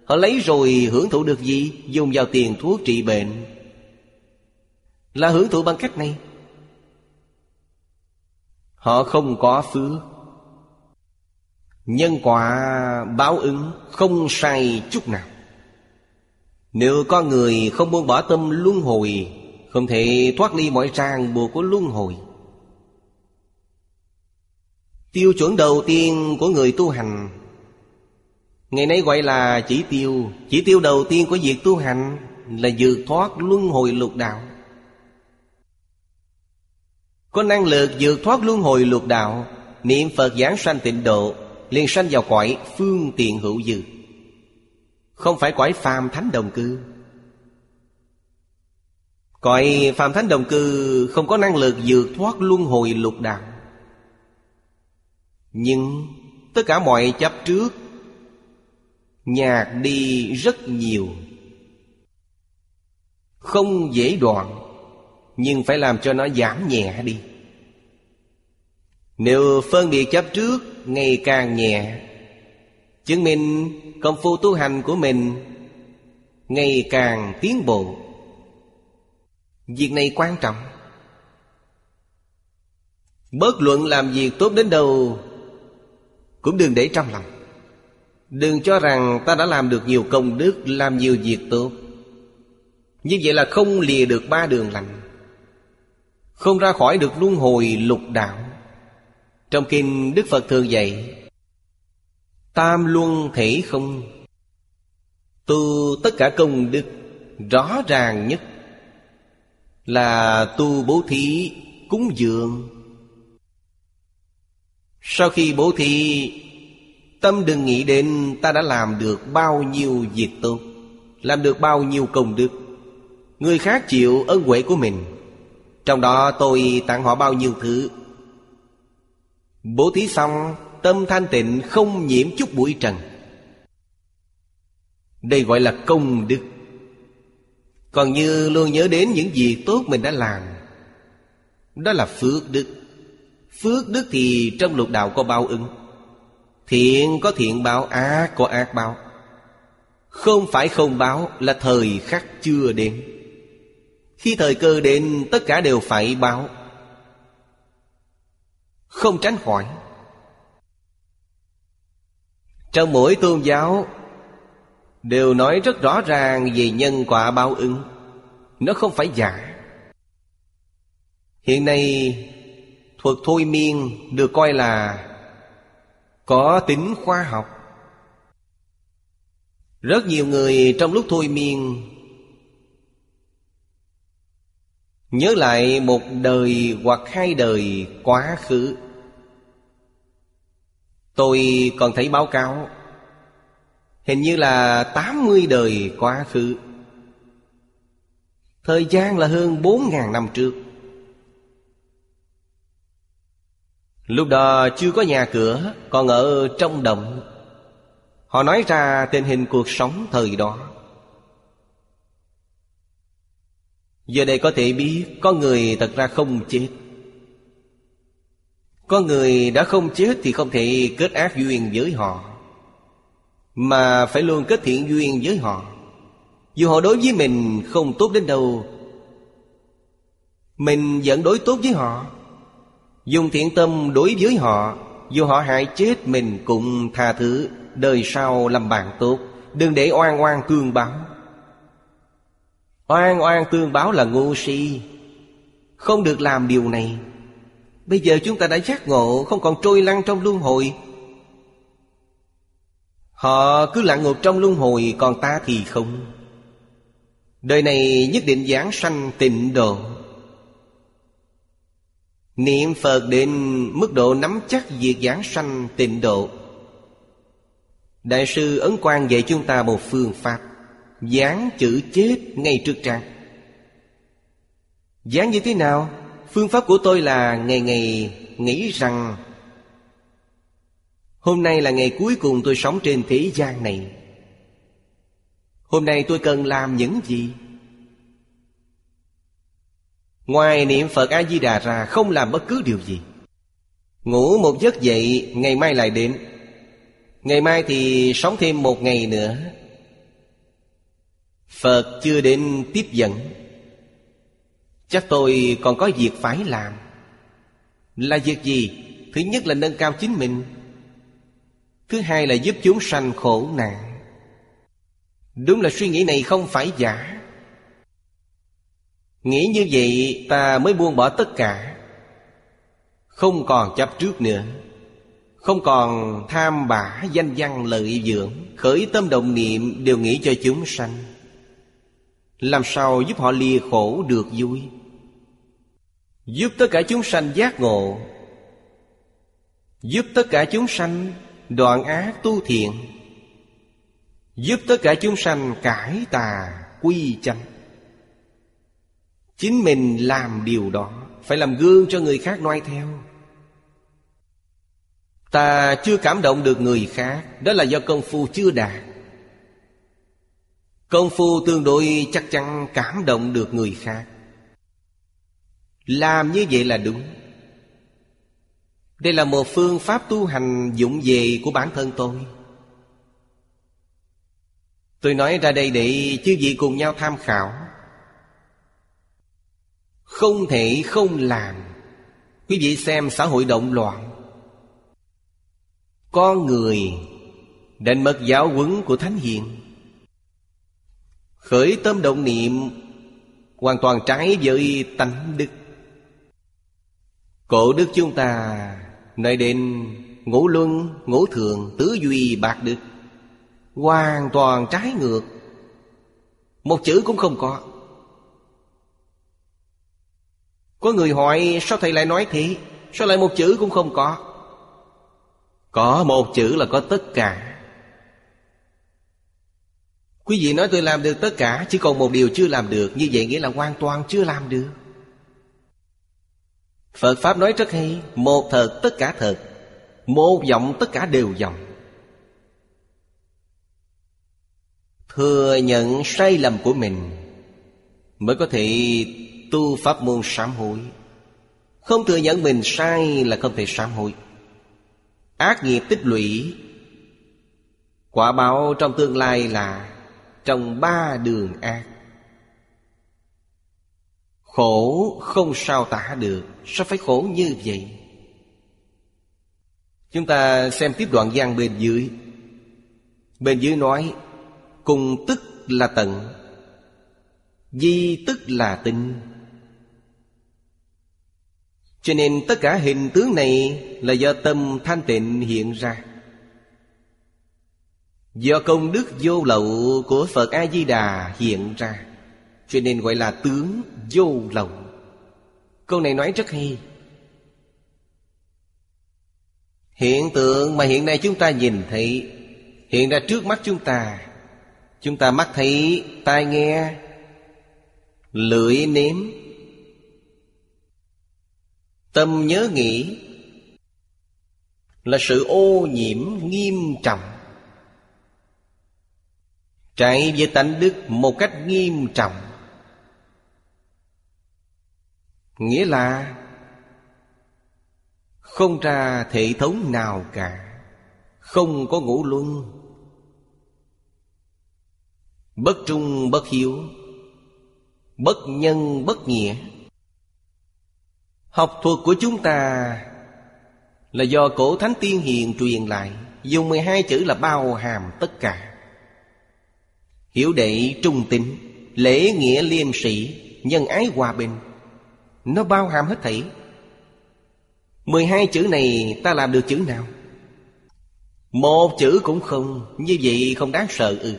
Họ lấy rồi hưởng thụ được gì? Dùng vào tiền thuốc trị bệnh. Là hưởng thụ bằng cách này Họ không có phước. Nhân quả báo ứng không sai chút nào. Nếu có người không buông bỏ tâm luân hồi, Không thể thoát ly mọi ràng buộc của luân hồi. Tiêu chuẩn đầu tiên của người tu hành, Ngày nay gọi là chỉ tiêu. Chỉ tiêu đầu tiên của việc tu hành Là vượt thoát luân hồi lục đạo. Có năng lực vượt thoát luân hồi luật đạo, Niệm Phật giảng sanh tịnh độ, liền sanh vào cõi phương tiện hữu dư. Không phải cõi phàm thánh đồng cư. Cõi phàm thánh đồng cư không có năng lực vượt thoát luân hồi lục đạo. Nhưng tất cả mọi chấp trước nhạt đi rất nhiều. Không dễ đoạn nhưng phải làm cho nó giảm nhẹ đi. Nếu phân biệt chấp trước, ngày càng nhẹ. Chứng minh công phu tu hành của mình Ngày càng tiến bộ. Việc này quan trọng. Bất luận làm việc tốt đến đâu, Cũng đừng để trong lòng. Đừng cho rằng ta đã làm được nhiều công đức, Làm nhiều việc tốt. Như vậy là không lìa được ba đường lành. Không ra khỏi được luân hồi lục đạo. Trong kinh Đức Phật thường dạy, Tam luân thể không? Tu tất cả công đức Rõ ràng nhất Là tu bố thí cúng dường. Sau khi bố thí, Tâm đừng nghĩ đến ta đã làm được bao nhiêu việc tốt, Làm được bao nhiêu công đức. Người khác chịu ân huệ của mình. Trong đó tôi tặng họ bao nhiêu thứ? Bố thí xong Tâm thanh tịnh không nhiễm chút bụi trần. Đây gọi là công đức. Còn như luôn nhớ đến những gì tốt mình đã làm Đó là phước đức. Phước đức thì trong lục đạo có bao ứng Thiện có thiện báo, ác có ác báo. Không phải không báo là thời khắc chưa đến. Khi thời cơ đến, tất cả đều phải báo. Không tránh khỏi. Trong mỗi tôn giáo, Đều nói rất rõ ràng về nhân quả báo ứng. Nó không phải giả. Hiện nay, Thuật thôi miên được coi là Có tính khoa học. Rất nhiều người trong lúc thôi miên Nhớ lại một đời hoặc hai đời quá khứ. Tôi còn thấy báo cáo, Hình như là 80 đời quá khứ. Thời gian là hơn 4.000 năm trước. Lúc đó chưa có nhà cửa, Còn ở trong động. Họ nói ra tình hình cuộc sống thời đó. Giờ đây có thể biết, Có người thật ra không chết. Có người đã không chết Thì không thể kết ác duyên với họ. Mà phải luôn kết thiện duyên với họ. Dù họ đối với mình không tốt đến đâu, Mình vẫn đối tốt với họ. Dùng thiện tâm đối với họ, Dù họ hại chết mình cũng tha thứ, Đời sau làm bạn tốt. Đừng để oan oan cương báo Oan oan, tương báo là ngu si. Không được làm điều này. Bây giờ chúng ta đã giác ngộ, Không còn trôi lăn trong luân hồi. Họ cứ lặn ngược trong luân hồi, Còn ta thì không. Đời này nhất định giảng sanh tịnh độ. Niệm Phật đến mức độ nắm chắc việc giảng sanh tịnh độ. Đại sư Ấn Quang dạy chúng ta một phương pháp. Dán chữ chết ngay trước trang. Dán như thế nào? Phương pháp của tôi là ngày ngày nghĩ rằng, Hôm nay là ngày cuối cùng tôi sống trên thế gian này. Hôm nay tôi cần làm những gì? Ngoài niệm Phật A-di-đà ra, không làm bất cứ điều gì. Ngủ một giấc dậy, Ngày mai lại đến. Ngày mai thì sống thêm một ngày nữa. Phật chưa đến tiếp dẫn. Chắc tôi còn có việc phải làm. Là việc gì? Thứ nhất là nâng cao chính mình. Thứ hai là giúp chúng sanh khổ nạn. Đúng là suy nghĩ này không phải giả. Nghĩ như vậy, ta mới buông bỏ tất cả. Không còn chấp trước nữa. Không còn tham bả, danh văn, lợi dưỡng, Khởi tâm động niệm đều nghĩ cho chúng sanh. Làm sao giúp họ lìa khổ được vui? Giúp tất cả chúng sanh giác ngộ. Giúp tất cả chúng sanh đoạn ác tu thiện. Giúp tất cả chúng sanh cải tà quy chánh. Chính mình làm điều đó, Phải làm gương cho người khác noi theo. Ta chưa cảm động được người khác, Đó là do công phu chưa đạt. Công phu tương đối chắc chắn cảm động được người khác. Làm như vậy là đúng. Đây là một phương pháp tu hành dụng về của bản thân tôi. Tôi nói ra đây để chư vị cùng nhau tham khảo. Không thể không làm. Quý vị xem xã hội động loạn. Con người Đánh mất giáo huấn của Thánh Hiền. Khởi tâm động niệm Hoàn toàn trái với tánh đức. Cổ đức chúng ta Nói đến ngũ luân, ngũ thường, tứ duy, bạc đức Hoàn toàn trái ngược. Một chữ cũng không có. Có người hỏi sao thầy lại nói thế? Sao lại một chữ cũng không có? Có một chữ là có tất cả. Quý vị nói tôi làm được tất cả Chỉ còn một điều chưa làm được, Như vậy nghĩa là hoàn toàn chưa làm được. Phật Pháp nói rất hay, Một thật tất cả thật, Một giọng tất cả đều giọng Thừa nhận sai lầm của mình, Mới có thể tu pháp môn sám hối. Không thừa nhận mình sai là không thể sám hối. Ác nghiệp tích lũy, Quả báo trong tương lai là trong ba đường ác Khổ không sao tả được, Sao phải khổ như vậy? Chúng ta xem tiếp đoạn gian bên dưới. Bên dưới nói, Cùng tức là tận, Di tức là tinh. Cho nên tất cả hình tướng này Là do tâm thanh tịnh hiện ra. Do công đức vô lậu của Phật A-di-đà hiện ra Cho nên gọi là tướng vô lậu. Câu này nói rất hay. Hiện tượng mà hiện nay chúng ta nhìn thấy Hiện ra trước mắt chúng ta Chúng ta mắt thấy, tai nghe Lưỡi nếm Tâm nhớ nghĩ Là sự ô nhiễm nghiêm trọng. Trái với tánh đức một cách nghiêm trọng. Nghĩa là Không ra hệ thống nào cả, Không có ngũ luân. Bất trung, bất hiếu, Bất nhân, bất nghĩa. Học thuật của chúng ta Là do cổ thánh tiên hiền truyền lại, Dùng 12 chữ là bao hàm tất cả. Hiểu đệ trung tín, Lễ nghĩa liêm sĩ, Nhân ái hòa bình. Nó bao hàm hết thảy. 12 chữ này ta làm được chữ nào? Một chữ cũng không, Như vậy không đáng sợ ư. Ừ.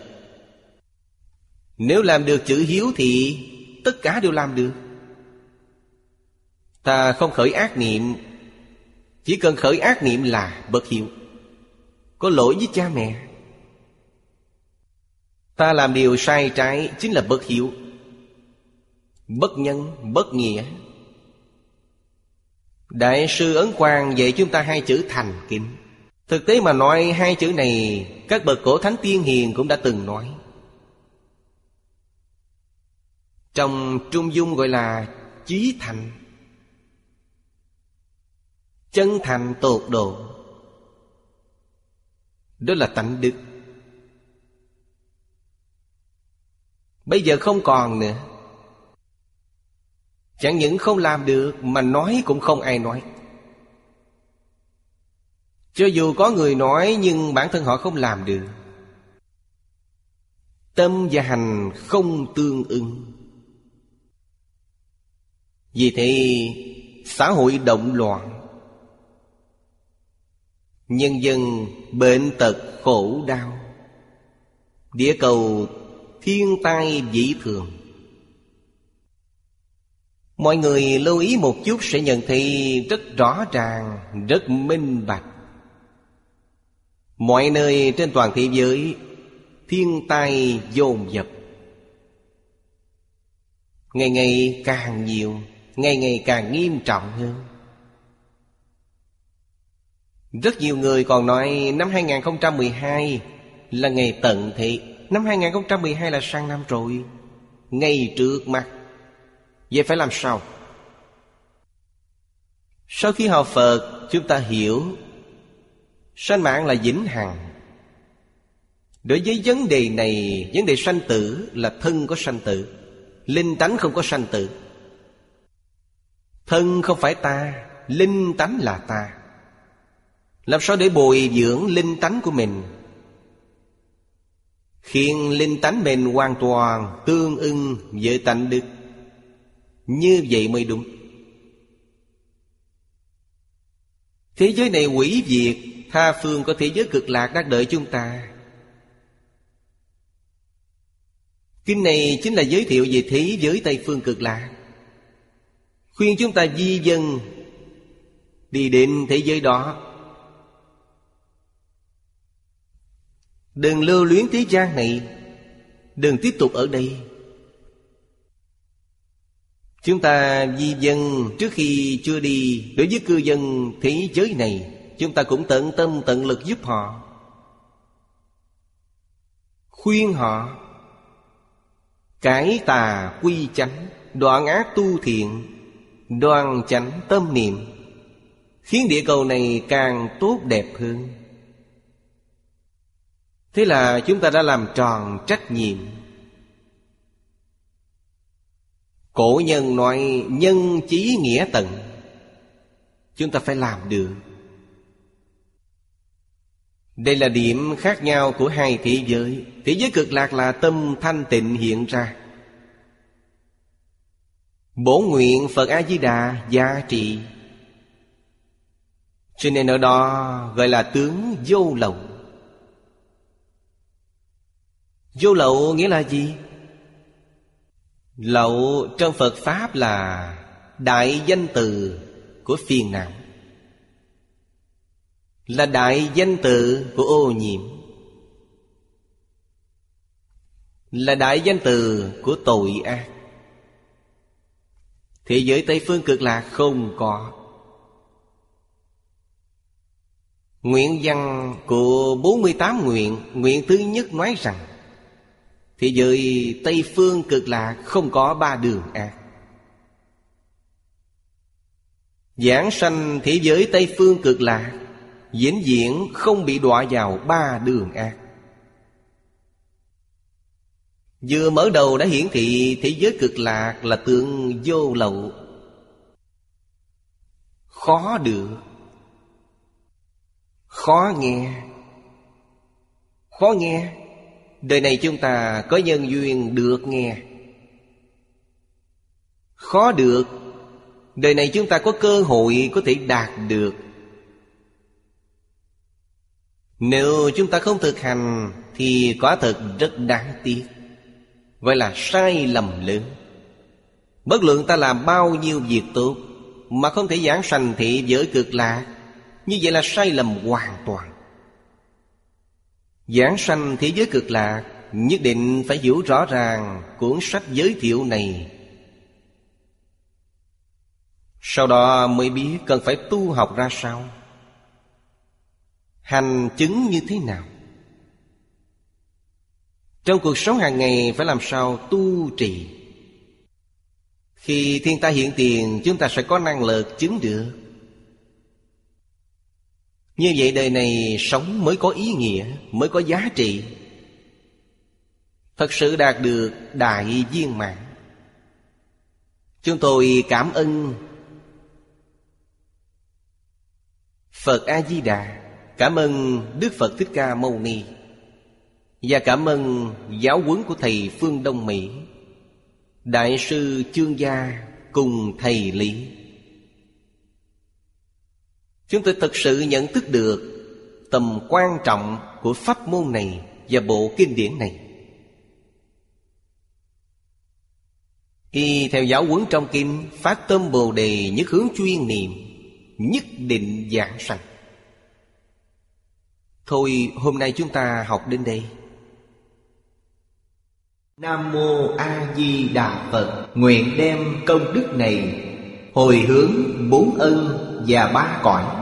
Nếu làm được chữ hiếu thì Tất cả đều làm được. Ta không khởi ác niệm, Chỉ cần khởi ác niệm là bất hiếu. Có lỗi với cha mẹ Ta làm điều sai trái chính là bất hiếu Bất nhân, bất nghĩa. Đại sư Ấn Quang dạy chúng ta hai chữ thành kính. Thực tế mà nói hai chữ này Các bậc cổ thánh tiên hiền cũng đã từng nói. Trong Trung Dung gọi là chí thành. Chân thành tột độ. Đó là tánh đức. Bây giờ không còn nữa. Chẳng những không làm được, Mà nói cũng không ai nói. Cho dù có người nói, Nhưng bản thân họ không làm được. Tâm và hành không tương ưng Vì thế, xã hội động loạn. Nhân dân bệnh tật khổ đau. Địa cầu thiên tai dị thường. Mọi người lưu ý một chút sẽ nhận thấy rất rõ ràng, rất minh bạch. Mọi nơi trên toàn thế giới Thiên tai dồn dập. Ngày ngày càng nhiều Ngày ngày càng nghiêm trọng hơn. Rất nhiều người còn nói năm 2012 là ngày tận thị Năm 2012 là sang năm rồi. Ngay trước mặt. Vậy phải làm sao? Sau khi học Phật, Chúng ta hiểu Sanh mạng là vĩnh hằng. Đối với vấn đề này, Vấn đề sanh tử là thân có sanh tử, Linh tánh không có sanh tử. Thân không phải ta, Linh tánh là ta. Làm sao để bồi dưỡng linh tánh của mình? Khiến linh tánh mình hoàn toàn tương ưng với tánh đức. Như vậy mới đúng. Thế giới này quỷ diệt, Tha phương có thế giới cực lạc đang đợi chúng ta. Kinh này chính là giới thiệu về thế giới Tây Phương cực lạc. Khuyên chúng ta di dân Đi đến thế giới đó. Đừng lưu luyến thế gian này. Đừng tiếp tục ở đây. Chúng ta di dân trước khi chưa đi. Đối với cư dân thế giới này, Chúng ta cũng tận tâm, tận lực giúp họ. Khuyên họ. Cải tà quy chánh, Đoạn ác tu thiện, Đoan chánh tâm niệm. Khiến địa cầu này càng tốt đẹp hơn. Thế là chúng ta đã làm tròn trách nhiệm. Cổ nhân nói, nhân chí nghĩa tận. Chúng ta phải làm được. Đây là điểm khác nhau của hai thế giới. Thế giới cực lạc là tâm thanh tịnh hiện ra. Bổ nguyện Phật A-di-đà gia trị. Cho nên ở đó gọi là tướng vô lậu Vô lậu nghĩa là gì? Lậu trong Phật Pháp là Đại danh từ của phiền não. Là đại danh từ của ô nhiễm. Là đại danh từ của tội ác. Thế giới Tây Phương cực lạc không có. Nguyện văn của 48 nguyện Nguyện thứ nhất nói rằng Thế giới Tây Phương cực lạc không có ba đường ác Giảng sanh thế giới Tây Phương cực lạc diễn diễn không bị đọa vào ba đường ác Vừa mở đầu đã hiển thị thế giới cực lạc là tượng vô lậu. Khó được. Khó nghe. Khó nghe. Đời này chúng ta có nhân duyên được nghe. Khó được. Đời này chúng ta có cơ hội có thể đạt được. Nếu chúng ta không thực hành, Thì quả thật rất đáng tiếc. Gọi là sai lầm lớn. Bất luận ta làm bao nhiêu việc tốt, Mà không thể giảng sanh thị giới cực lạ Như vậy là sai lầm hoàn toàn. Giảng sanh thế giới cực lạc, Nhất định phải hiểu rõ ràng cuốn sách giới thiệu này. Sau đó mới biết cần phải tu học ra sao. Hành chứng như thế nào? Trong cuộc sống hàng ngày phải làm sao tu trì? Khi thiên tai hiện tiền, chúng ta sẽ có năng lực chứng được như vậy đời này sống mới có ý nghĩa, Mới có giá trị. Thật sự đạt được đại viên mãn. Chúng tôi cảm ơn Phật A-di-đà, Cảm ơn Đức Phật Thích Ca Mâu Ni, Và cảm ơn giáo huấn của Thầy Phương Đông Mỹ, Đại sư Chương Gia cùng Thầy Lý. Chúng tôi thực sự nhận thức được Tầm quan trọng của pháp môn này Và bộ kinh điển này. Y theo giáo huấn trong kinh Phát tâm Bồ Đề nhất hướng chuyên niệm, Nhất định giảng sanh. Thôi, hôm nay chúng ta học đến đây. Nam Mô A Di Đà Phật, Nguyện đem công đức này Hồi hướng bốn ân và ba cõi.